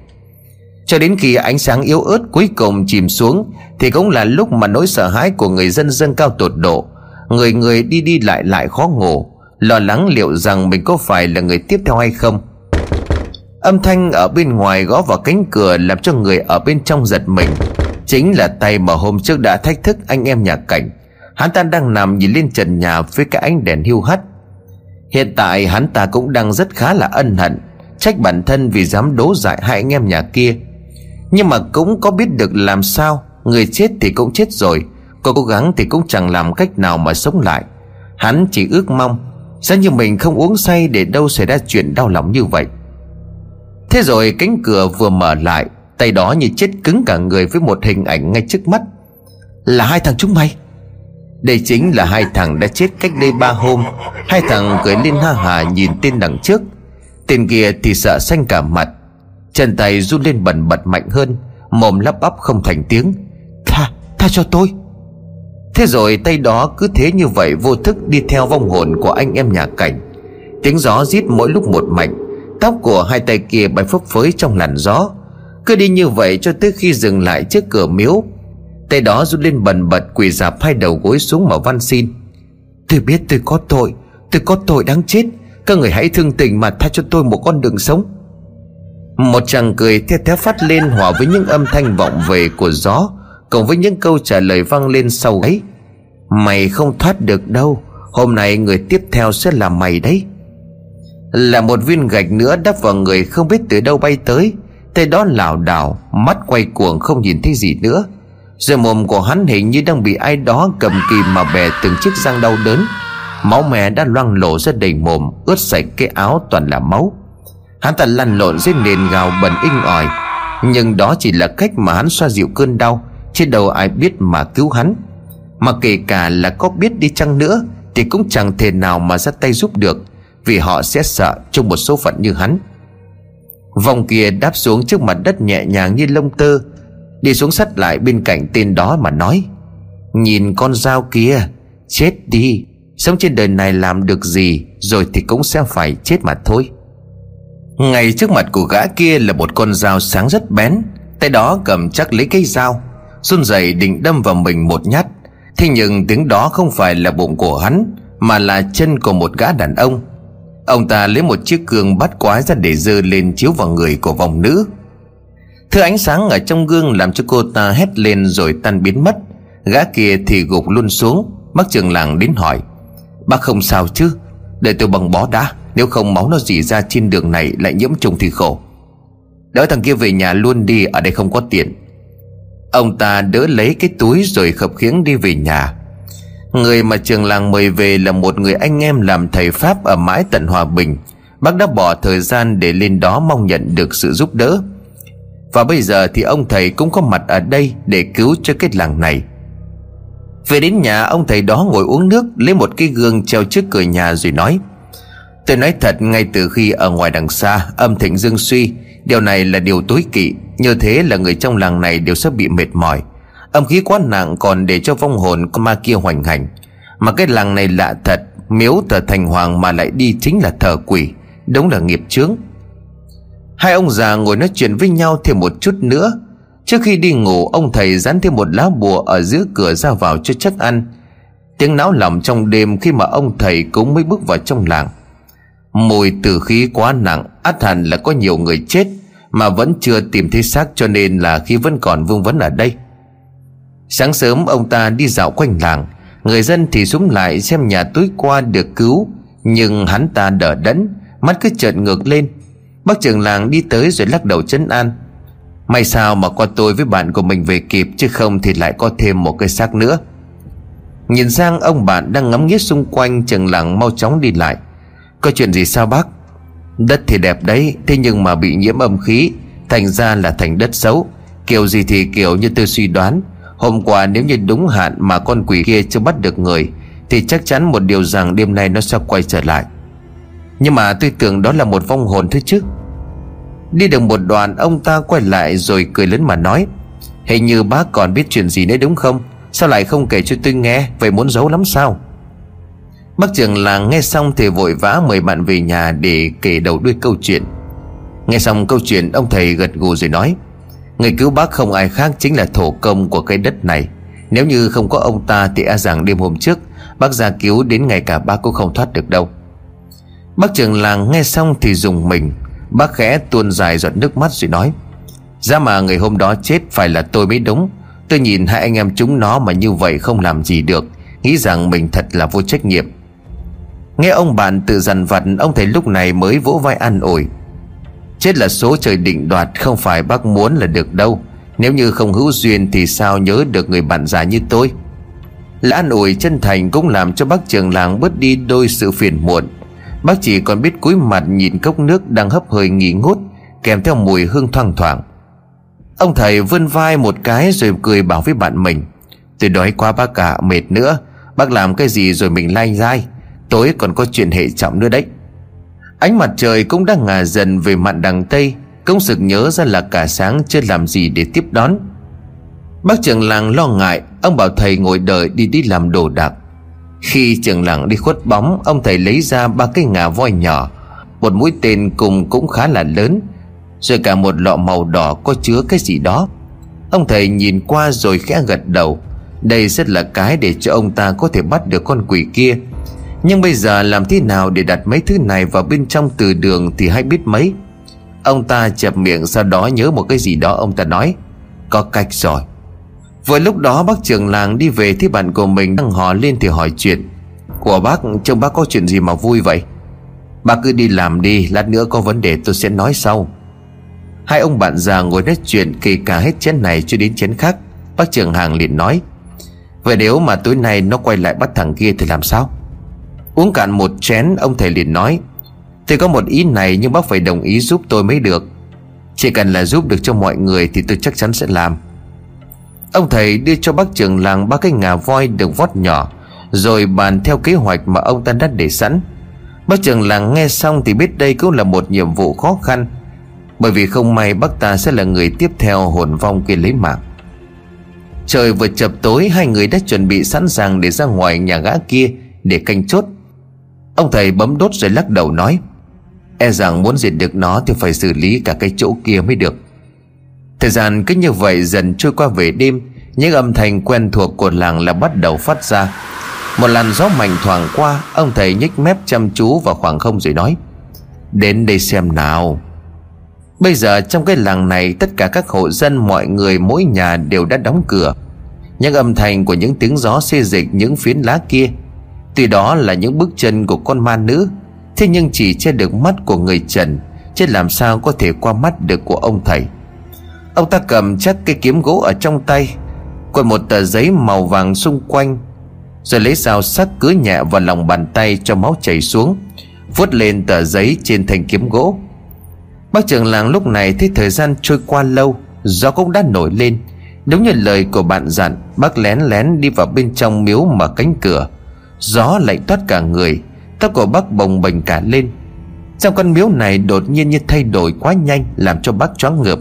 Cho đến khi ánh sáng yếu ớt cuối cùng chìm xuống, Thì cũng là lúc mà nỗi sợ hãi của người dân dâng cao tột độ. Người người đi đi lại lại khó ngủ. Lo lắng liệu rằng mình có phải là người tiếp theo hay không. Âm thanh ở bên ngoài gõ vào cánh cửa Làm cho người ở bên trong giật mình. Chính là tay mà hôm trước đã thách thức anh em nhà cảnh. Hắn ta đang nằm nhìn lên trần nhà với cái ánh đèn hiu hắt. Hiện tại hắn ta cũng đang rất khá là ân hận, Trách bản thân vì dám đố dại hai anh em nhà kia. Nhưng mà cũng có biết được làm sao, Người chết thì cũng chết rồi, Có cố gắng thì cũng chẳng làm cách nào mà sống lại. Hắn chỉ ước mong Sao như mình không uống say để đâu xảy ra chuyện đau lòng như vậy? Thế rồi cánh cửa vừa mở lại Tay đó như chết cứng cả người với một hình ảnh ngay trước mắt. Là hai thằng chúng mày. Đây chính là hai thằng đã chết cách đây ba hôm. Hai thằng cười lên ha hà nhìn tên đằng trước. Tên kia thì sợ xanh cả mặt. Chân tay run lên bần bật mạnh hơn Mồm lắp bắp không thành tiếng. Tha, tha cho tôi. Thế rồi tay đó cứ thế như vậy vô thức đi theo vong hồn của anh em nhà cảnh. Tiếng gió rít mỗi lúc một mạnh, Tóc của hai tay kia bay phấp phới trong làn gió. Cứ đi như vậy cho tới khi dừng lại trước cửa miếu. Tay đó rút lên bần bật quỳ dạp hai đầu gối xuống mà van xin. Tôi biết tôi có tội, Tôi có tội đáng chết. Các người hãy thương tình mà tha cho tôi một con đường sống. Một chàng cười theo theo phát lên hòa với những âm thanh vọng về của gió. Cộng với những câu trả lời vang lên sau ấy, Mày không thoát được đâu. Hôm nay người tiếp theo sẽ là mày đấy. Là một viên gạch nữa đắp vào người không biết từ đâu bay tới. Tay đó lảo đảo, Mắt quay cuồng không nhìn thấy gì nữa. Rồi mồm của hắn hình như đang bị ai đó cầm kìm mà bè từng chiếc răng đau đớn. Máu mè đã loang lổ ra đầy mồm, Ướt sạch cái áo toàn là máu. Hắn ta lăn lộn dưới nền gào bẩn inh ỏi. Nhưng đó chỉ là cách mà hắn xoa dịu cơn đau. Chứ đâu ai biết mà cứu hắn. Mà kể cả là có biết đi chăng nữa, Thì cũng chẳng thể nào mà ra tay giúp được, Vì họ sẽ sợ trong một số phận như hắn. Vòng kia đáp xuống trước mặt đất nhẹ nhàng như lông tơ, Đi xuống sắt lại bên cạnh tên đó mà nói, Nhìn con dao kia, Chết đi. Sống trên đời này làm được gì Rồi thì cũng sẽ phải chết mà thôi. Ngay trước mặt của gã kia là một con dao sáng rất bén, Tay đó cầm chắc lấy cây dao run rẩy định đâm vào mình một nhát. Thế nhưng tiếng đó không phải là bụng của hắn, Mà là chân của một gã đàn ông. Ông ta lấy một chiếc gương bắt quái ra để dơ lên chiếu vào người của vòng nữ. Thứ ánh sáng ở trong gương làm cho cô ta hét lên rồi tan biến mất. Gã kia thì gục luôn xuống. Bác trường làng đến hỏi, Bác không sao chứ? Để tôi bằng bó đã, Nếu không máu nó dỉ ra trên đường này lại nhiễm trùng thì khổ. Đỡ thằng kia về nhà luôn đi, Ở đây không có tiền Ông ta đỡ lấy cái túi rồi khập khiễng đi về nhà. Người mà trường làng mời về là một người anh em làm thầy Pháp ở mãi tận Hòa Bình. Bác đã bỏ thời gian để lên đó mong nhận được sự giúp đỡ. Và bây giờ thì ông thầy cũng có mặt ở đây để cứu cho cái làng này. Về đến nhà, ông thầy đó ngồi uống nước, Lấy một cái gương treo trước cửa nhà rồi nói, Tôi nói thật, ngay từ khi ở ngoài đằng xa, Âm thịnh dương suy Điều này là điều tối kỵ. Như thế là người trong làng này đều sẽ bị mệt mỏi. Âm khí quá nặng còn để cho vong hồn con ma kia hoành hành. Mà cái làng này lạ thật, Miếu thờ thành hoàng mà lại đi chính là thờ quỷ, Đúng là nghiệp chướng. Hai ông già ngồi nói chuyện với nhau thêm một chút nữa. Trước khi đi ngủ, Ông thầy dán thêm một lá bùa Ở giữa cửa ra vào cho chắc ăn. Tiếng náo lòng trong đêm Khi mà ông thầy cũng mới bước vào trong làng. Mùi tử khí quá nặng, át hẳn là có nhiều người chết, Mà vẫn chưa tìm thấy xác cho nên là khi vẫn còn vương vấn ở đây. Sáng sớm, ông ta đi dạo quanh làng. Người dân thì súng lại xem nhà tối qua được cứu, Nhưng hắn ta đỡ đẫn, Mắt cứ trợn ngược lên. Bác trưởng làng đi tới rồi lắc đầu chấn an. May sao mà con tôi với bạn của mình về kịp, Chứ không thì lại có thêm một cái xác nữa. Nhìn sang ông bạn đang ngắm nghía xung quanh, Trường làng mau chóng đi lại. Có chuyện gì sao bác? Đất thì đẹp đấy, Thế nhưng mà bị nhiễm âm khí, Thành ra là thành đất xấu. Kiểu gì thì kiểu như tôi suy đoán. Hôm qua nếu như đúng hạn mà con quỷ kia chưa bắt được người, Thì chắc chắn một điều rằng đêm nay nó sẽ quay trở lại. Nhưng mà tôi tưởng đó là một vong hồn thôi chứ. Đi được một đoạn, ông ta quay lại rồi cười lớn mà nói, Hình như bác còn biết chuyện gì nữa đúng không? Sao lại không kể cho tôi nghe? Vậy muốn giấu lắm sao? Bác trưởng làng nghe xong thì vội vã mời bạn về nhà để kể đầu đuôi câu chuyện. Nghe xong câu chuyện, ông thầy gật gù rồi nói, Người cứu bác không ai khác chính là thổ công của cái đất này. Nếu như không có ông ta thì e rằng đêm hôm trước, Bác ra cứu đến ngày cả bác cũng không thoát được đâu. Bác trưởng làng nghe xong thì dùng mình. Bác khẽ tuôn dài giọt nước mắt rồi nói Ra mà người hôm đó chết phải là tôi mới đúng. Tôi nhìn hai anh em chúng nó mà như vậy không làm gì được. Nghĩ rằng mình thật là vô trách nhiệm. Nghe ông bạn tự dằn vặt, Ông thầy lúc này mới vỗ vai an ủi. Chết là số trời định đoạt, Không phải bác muốn là được đâu. Nếu như không hữu duyên thì sao nhớ được người bạn già như tôi? Là an ủi chân thành cũng làm cho bác trường làng bớt đi đôi sự phiền muộn. Bác chỉ còn biết cúi mặt nhìn cốc nước đang hấp hơi nghỉ ngút, Kèm theo mùi hương thoang thoảng. Ông thầy vươn vai một cái rồi cười bảo với bạn mình, Tôi đói quá bác cả mệt nữa. Bác làm cái gì rồi mình lai dai? Tối còn có chuyện hệ trọng nữa đấy. Ánh mặt trời cũng đang ngả dần về mạn đằng Tây, Công sực nhớ ra là cả sáng chưa làm gì để tiếp đón. Bác trưởng làng lo ngại, Ông bảo thầy ngồi đợi đi đi làm đồ đạc. Khi trưởng làng đi khuất bóng, Ông thầy lấy ra ba cái ngà voi nhỏ, Một mũi tên cùng cũng khá là lớn, Rồi cả một lọ màu đỏ có chứa cái gì đó. Ông thầy nhìn qua rồi khẽ gật đầu, Đây rất là cái để cho ông ta có thể bắt được con quỷ kia nhưng bây giờ làm thế nào để đặt mấy thứ này vào bên trong từ đường thì hay biết mấy? Ông ta chẹp miệng sau đó nhớ một cái gì đó ông ta nói. Có cách rồi. Vừa lúc đó bác trưởng làng đi về thì bạn của mình đang hò lên thì hỏi chuyện. Của bác, trông bác có chuyện gì mà vui vậy? Bác cứ đi làm đi, Lát nữa có vấn đề tôi sẽ nói sau. Hai ông bạn già ngồi nói chuyện Kể cả hết chén này cho đến chén khác. Bác trưởng hàng liền nói, Vậy nếu mà tối nay nó quay lại bắt thằng kia thì làm sao? Uống cạn một chén, ông thầy liền nói, Tôi có một ý này nhưng bác phải đồng ý giúp tôi mới được. Chỉ cần là giúp được cho mọi người Thì tôi chắc chắn sẽ làm. Ông thầy đưa cho bác trưởng làng ba cái ngà voi được vót nhỏ, Rồi bàn theo kế hoạch mà ông ta đã để sẵn. Bác trưởng làng nghe xong thì biết đây cũng là một nhiệm vụ khó khăn, Bởi vì không may bác ta sẽ là người tiếp theo hồn vong kia lấy mạng. Trời vừa chập tối, Hai người đã chuẩn bị sẵn sàng để ra ngoài nhà gã kia Để canh chốt. Ông thầy bấm đốt rồi lắc đầu nói E rằng muốn diệt được nó Thì phải xử lý cả cái chỗ kia mới được. Thời gian cứ như vậy dần trôi qua về đêm, Những âm thanh quen thuộc của làng là bắt đầu phát ra. Một làn gió mạnh thoảng qua, Ông thầy nhếch mép chăm chú vào khoảng không rồi nói, Đến đây xem nào. Bây giờ trong cái làng này, Tất cả các hộ dân, mọi người, mỗi nhà đều đã đóng cửa. Những âm thanh của những tiếng gió xê dịch những phiến lá kia Tuy đó là những bước chân của con ma nữ, Thế nhưng chỉ che được mắt của người trần, Chứ làm sao có thể qua mắt được của ông thầy. Ông ta cầm chắc cái kiếm gỗ ở trong tay Còn một tờ giấy màu vàng xung quanh, Rồi lấy dao sắc cứ nhẹ vào lòng bàn tay cho máu chảy xuống, Vuốt lên tờ giấy trên thanh kiếm gỗ. Bác trưởng làng lúc này thấy thời gian trôi qua lâu, Gió cũng đã nổi lên. Đúng như lời của bạn dặn, Bác lén lén đi vào bên trong miếu mở cánh cửa. Gió lại toát cả người, Tóc của bác bồng bềnh cả lên. Trong căn miếu này đột nhiên như thay đổi quá nhanh, Làm cho bác choáng ngợp.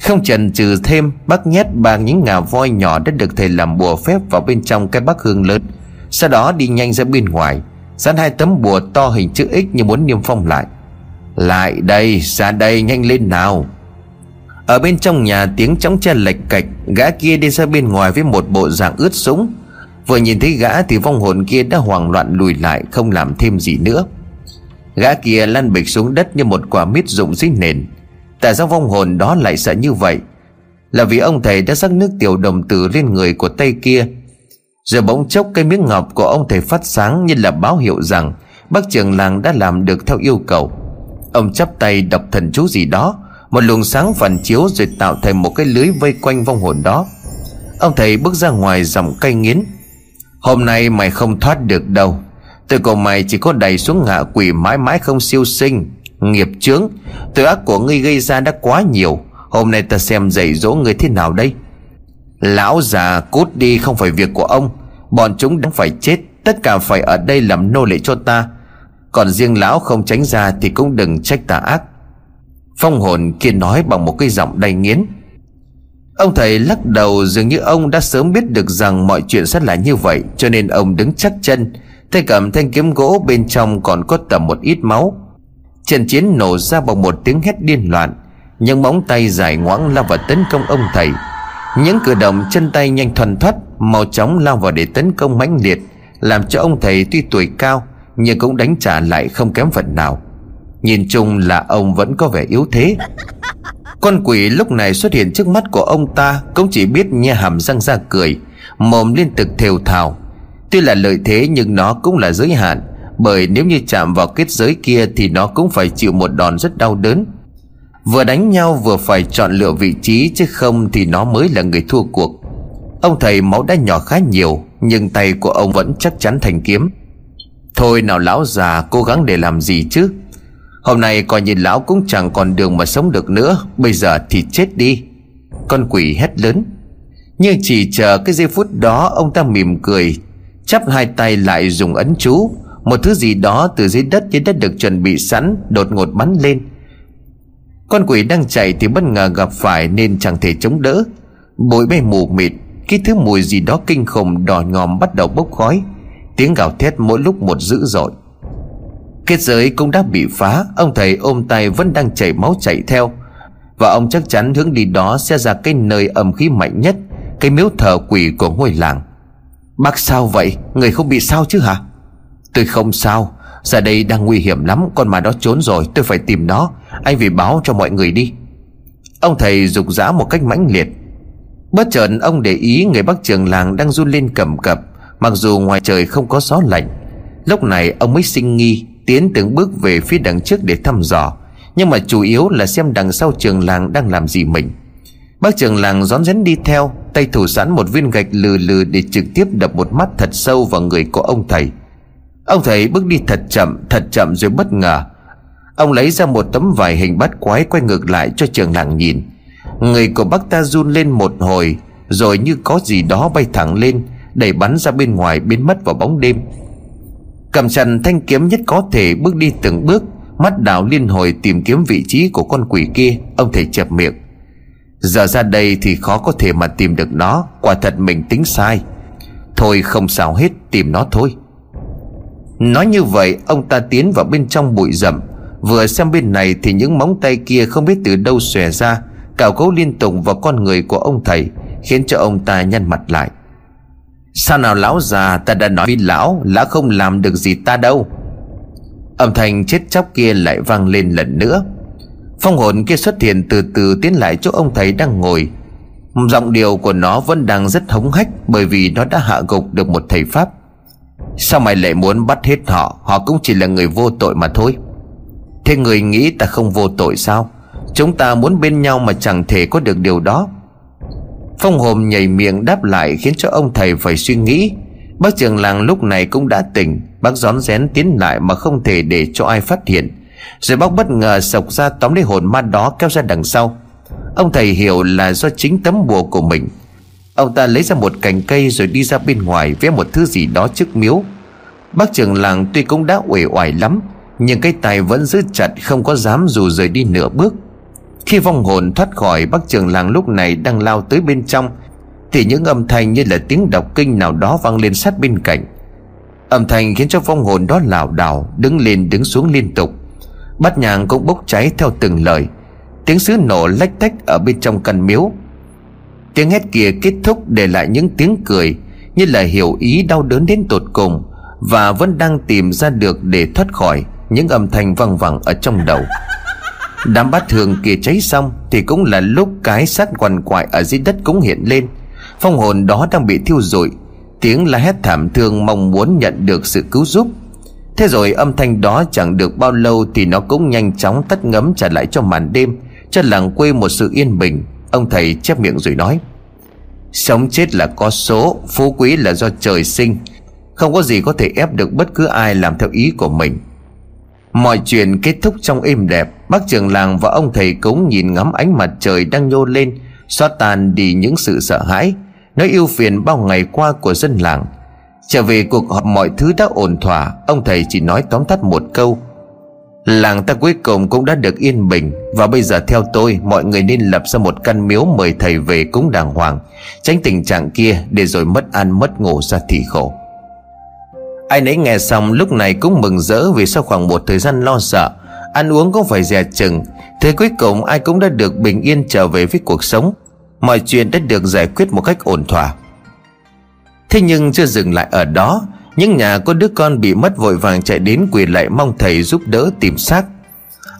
Không chần chừ thêm, Bác nhét bằng những ngà voi nhỏ Đã được thầy làm bùa phép vào bên trong cái bác hương lớn. Sau đó đi nhanh ra bên ngoài, Dán hai tấm bùa to hình chữ X như muốn niêm phong lại. Lại đây, ra đây nhanh lên nào. Ở bên trong nhà tiếng chóng che lệch cạch, Gã kia đi ra bên ngoài với một bộ dạng ướt sũng. Vừa nhìn thấy gã thì vong hồn kia đã hoảng loạn lùi lại, Không làm thêm gì nữa. Gã kia lăn bịch xuống đất như một quả mít rụng dưới nền. Tại sao vong hồn đó lại sợ như vậy? Là vì ông thầy đã rắc nước tiểu đồng tử lên người của tay kia. Rồi bỗng chốc cây miếng ngọc của ông thầy phát sáng Như là báo hiệu rằng Bác trưởng làng đã làm được theo yêu cầu. Ông chắp tay đọc thần chú gì đó, Một luồng sáng phản chiếu rồi tạo thành một cái lưới vây quanh vong hồn đó. Ông thầy bước ra ngoài dòng cây nghiến. Hôm nay mày không thoát được đâu. Từ cầu mày chỉ có đẩy xuống ngạ quỷ mãi mãi không siêu sinh. Nghiệp chướng, Tội ác của ngươi gây ra đã quá nhiều. Hôm nay ta xem dạy dỗ ngươi thế nào đây? Lão già, cút đi, không phải việc của ông. Bọn chúng đang phải chết, Tất cả phải ở đây làm nô lệ cho ta. Còn riêng lão không tránh ra Thì cũng đừng trách tà ác. Phong hồn kia nói bằng một cái giọng đầy nghiến. Ông thầy lắc đầu dường như ông đã sớm biết được rằng mọi chuyện sẽ là như vậy, Cho nên ông đứng chắc chân. Tay cầm thanh kiếm gỗ bên trong còn có tầm một ít máu. Trận chiến nổ ra bằng một tiếng hét điên loạn. Những móng tay dài ngoãng lao vào tấn công ông thầy. Những cử động chân tay nhanh thuần thoát Màu chóng lao vào để tấn công mãnh liệt, Làm cho ông thầy tuy tuổi cao, Nhưng cũng đánh trả lại không kém phần nào. Nhìn chung là ông vẫn có vẻ yếu thế con quỷ lúc này xuất hiện trước mắt của ông ta Cũng chỉ biết nhe hàm răng ra cười, Mồm liên tục thều thào. Tuy là lợi thế nhưng nó cũng là giới hạn, Bởi nếu như chạm vào kết giới kia Thì nó cũng phải chịu một đòn rất đau đớn. Vừa đánh nhau vừa phải chọn lựa vị trí Chứ không thì nó mới là người thua cuộc. Ông thầy máu đã nhỏ khá nhiều, Nhưng tay của ông vẫn chắc chắn thành kiếm. Thôi nào lão già, cố gắng để làm gì chứ? Hôm nay coi như lão cũng chẳng còn đường mà sống được nữa, Bây giờ thì chết đi. Con quỷ hét lớn. Nhưng chỉ chờ cái giây phút đó, Ông ta mỉm cười, Chắp hai tay lại dùng ấn chú. Một thứ gì đó từ dưới đất như đã được chuẩn bị sẵn, Đột ngột bắn lên. Con quỷ đang chạy thì bất ngờ gặp phải Nên chẳng thể chống đỡ. Bụi bay mù mịt, Cái thứ mùi gì đó kinh khủng đỏ ngòm bắt đầu bốc khói. Tiếng gào thét mỗi lúc một dữ dội. Kết giới cũng đã bị phá, Ông thầy ôm tay vẫn đang chảy máu chảy theo. Và ông chắc chắn hướng đi đó Sẽ ra cái nơi âm khí mạnh nhất, Cái miếu thờ quỷ của ngôi làng. Bác sao vậy? Người không bị sao chứ hả? Tôi không sao. Giờ đây đang nguy hiểm lắm, Con mà đó trốn rồi, tôi phải tìm nó. Anh vì báo cho mọi người đi. Ông thầy dục dã một cách mãnh liệt. Bất chợt ông để ý người bác trường làng đang run lên cầm cập, Mặc dù ngoài trời không có gió lạnh. Lúc này ông mới sinh nghi. Tiến từng bước về phía đằng trước để thăm dò, Nhưng mà chủ yếu là xem đằng sau trường làng đang làm gì mình. Bác trường làng rón rén đi theo, Tay thủ sẵn một viên gạch lừ lừ Để trực tiếp đập một mắt thật sâu vào người của ông thầy. Ông thầy bước đi thật chậm Thật chậm rồi bất ngờ. Ông lấy ra một tấm vải hình bát quái Quay ngược lại cho trường làng nhìn. Người của bác ta run lên một hồi, Rồi như có gì đó bay thẳng lên, Đẩy bắn ra bên ngoài biến mất vào bóng đêm. Cầm chặt thanh kiếm nhất có thể bước đi từng bước, Mắt đảo liên hồi tìm kiếm vị trí của con quỷ kia, Ông thầy chẹp miệng. Giờ ra đây thì khó có thể mà tìm được nó, Quả thật mình tính sai. Thôi không sao hết, tìm nó thôi. Nói như vậy, ông ta tiến vào bên trong bụi rậm. Vừa xem bên này thì những móng tay kia không biết từ đâu xòe ra, Cào cấu liên tục vào con người của ông thầy, Khiến cho ông ta nhăn mặt lại. Sao nào lão già, ta đã nói với lão Lão không làm được gì ta đâu. Âm thanh chết chóc kia lại vang lên lần nữa. Phong hồn kia xuất hiện từ từ tiến lại chỗ ông thầy đang ngồi. Giọng điều của nó vẫn đang rất hống hách Bởi vì nó đã hạ gục được một thầy Pháp. Sao mày lại muốn bắt hết họ? Họ cũng chỉ là người vô tội mà thôi. Thế người nghĩ ta không vô tội sao? Chúng ta muốn bên nhau mà chẳng thể có được điều đó. Phong hồn nhảy miệng đáp lại Khiến cho ông thầy phải suy nghĩ. Bác trường làng lúc này cũng đã tỉnh, Bác gión rén tiến lại mà không thể để cho ai phát hiện. Rồi bác bất ngờ sộc ra tóm lấy hồn ma đó kéo ra đằng sau. Ông thầy hiểu là do chính tấm bùa của mình. Ông ta lấy ra một cành cây rồi đi ra bên ngoài vẽ một thứ gì đó trước miếu. Bác trưởng làng tuy cũng đã uể oải lắm, Nhưng cái tài vẫn giữ chặt, không có dám dù rời đi nửa bước. Khi vong hồn thoát khỏi, bác trường làng lúc này đang lao tới bên trong, Thì những âm thanh như là tiếng đọc kinh nào đó vang lên sát bên cạnh. Âm thanh khiến cho vong hồn đó lảo đảo, Đứng lên, đứng xuống liên tục. Bát nhang cũng bốc cháy theo từng lời. Tiếng sứ nổ lách tách ở bên trong căn miếu. Tiếng hét kia kết thúc để lại những tiếng cười, Như là hiểu ý đau đớn đến tột cùng, Và vẫn đang tìm ra được để thoát khỏi Những âm thanh văng vẳng ở trong đầu. Đám bát thường kia cháy xong Thì cũng là lúc cái sát quằn quại ở dưới đất cũng hiện lên. Phong hồn đó đang bị thiêu rụi. Tiếng la hét thảm thương mong muốn nhận được sự cứu giúp. Thế rồi âm thanh đó chẳng được bao lâu Thì nó cũng nhanh chóng tắt ngấm trả lại cho màn đêm, Cho làng quê một sự yên bình. Ông thầy chép miệng rồi nói, Sống chết là có số, Phú quý là do trời sinh. Không có gì có thể ép được bất cứ ai làm theo ý của mình. Mọi chuyện kết thúc trong êm đẹp. Bác trường làng và ông thầy cúng nhìn ngắm ánh mặt trời đang nhô lên, Xóa tan đi những sự sợ hãi. Nói yêu phiền bao ngày qua của dân làng. Trở về cuộc họp mọi thứ đã ổn thỏa. Ông thầy chỉ nói tóm tắt một câu. Làng ta cuối cùng cũng đã được yên bình. Và bây giờ theo tôi, Mọi người nên lập ra một căn miếu Mời thầy về cúng đàng hoàng. Tránh tình trạng kia Để rồi mất ăn, mất ngủ ra thì khổ. Ai nấy nghe xong lúc này cũng mừng rỡ Vì sau khoảng một thời gian lo sợ, Ăn uống cũng phải dè chừng. Thế cuối cùng ai cũng đã được bình yên trở về với cuộc sống. Mọi chuyện đã được giải quyết một cách ổn thỏa. Thế nhưng chưa dừng lại ở đó, những nhà có đứa con bị mất vội vàng chạy đến quỳ lại mong thầy giúp đỡ tìm xác.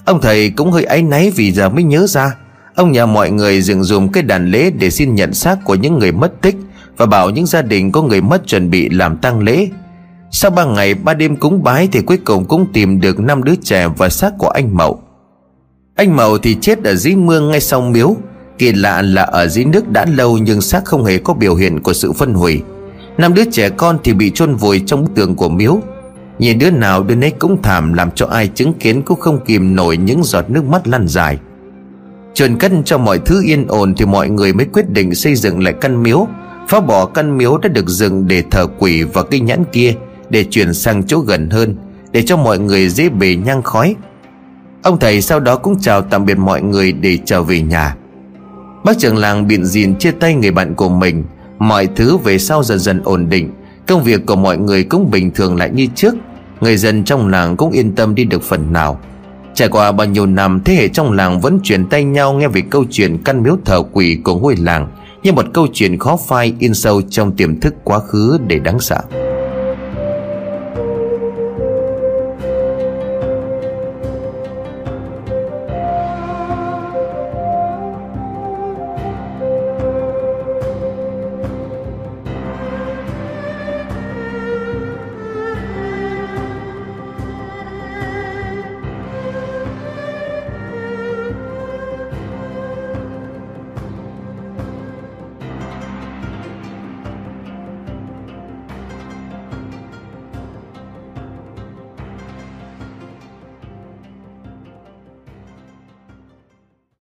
Ông thầy cũng hơi áy náy vì giờ mới nhớ ra. Ông nhờ mọi người dựng dùm cái đàn lễ để xin nhận xác của những người mất tích Và bảo những gia đình có người mất chuẩn bị làm tang lễ. Sau ba ngày, ba đêm cúng bái thì cuối cùng cũng tìm được năm đứa trẻ và xác của anh Mậu. Anh Mậu thì chết ở dưới mương ngay sau miếu. Kỳ lạ là ở dưới nước đã lâu nhưng xác không hề có biểu hiện của sự phân hủy. Năm đứa trẻ con thì bị chôn vùi trong bức tường của miếu. Nhìn đứa nào đứa nấy cũng thảm, làm cho ai chứng kiến cũng không kìm nổi những giọt nước mắt lăn dài. Chuẩn cân cho mọi thứ yên ổn thì mọi người mới quyết định xây dựng lại căn miếu. Phá bỏ căn miếu đã được dựng để thờ quỷ và cây nhãn kia để chuyển sang chỗ gần hơn, để cho mọi người dễ bề nhang khói. Ông thầy sau đó cũng chào tạm biệt mọi người để trở về nhà. Bác trưởng làng biện dìn chia tay người bạn của mình. Mọi thứ về sau dần dần ổn định. Công việc của mọi người cũng bình thường lại như trước. Người dân trong làng cũng yên tâm đi được phần nào. Trải qua bao nhiêu năm, Thế hệ trong làng vẫn truyền tay nhau Nghe về câu chuyện căn miếu thờ quỷ của ngôi làng Như một câu chuyện khó phai in sâu trong tiềm thức quá khứ để đáng sợ.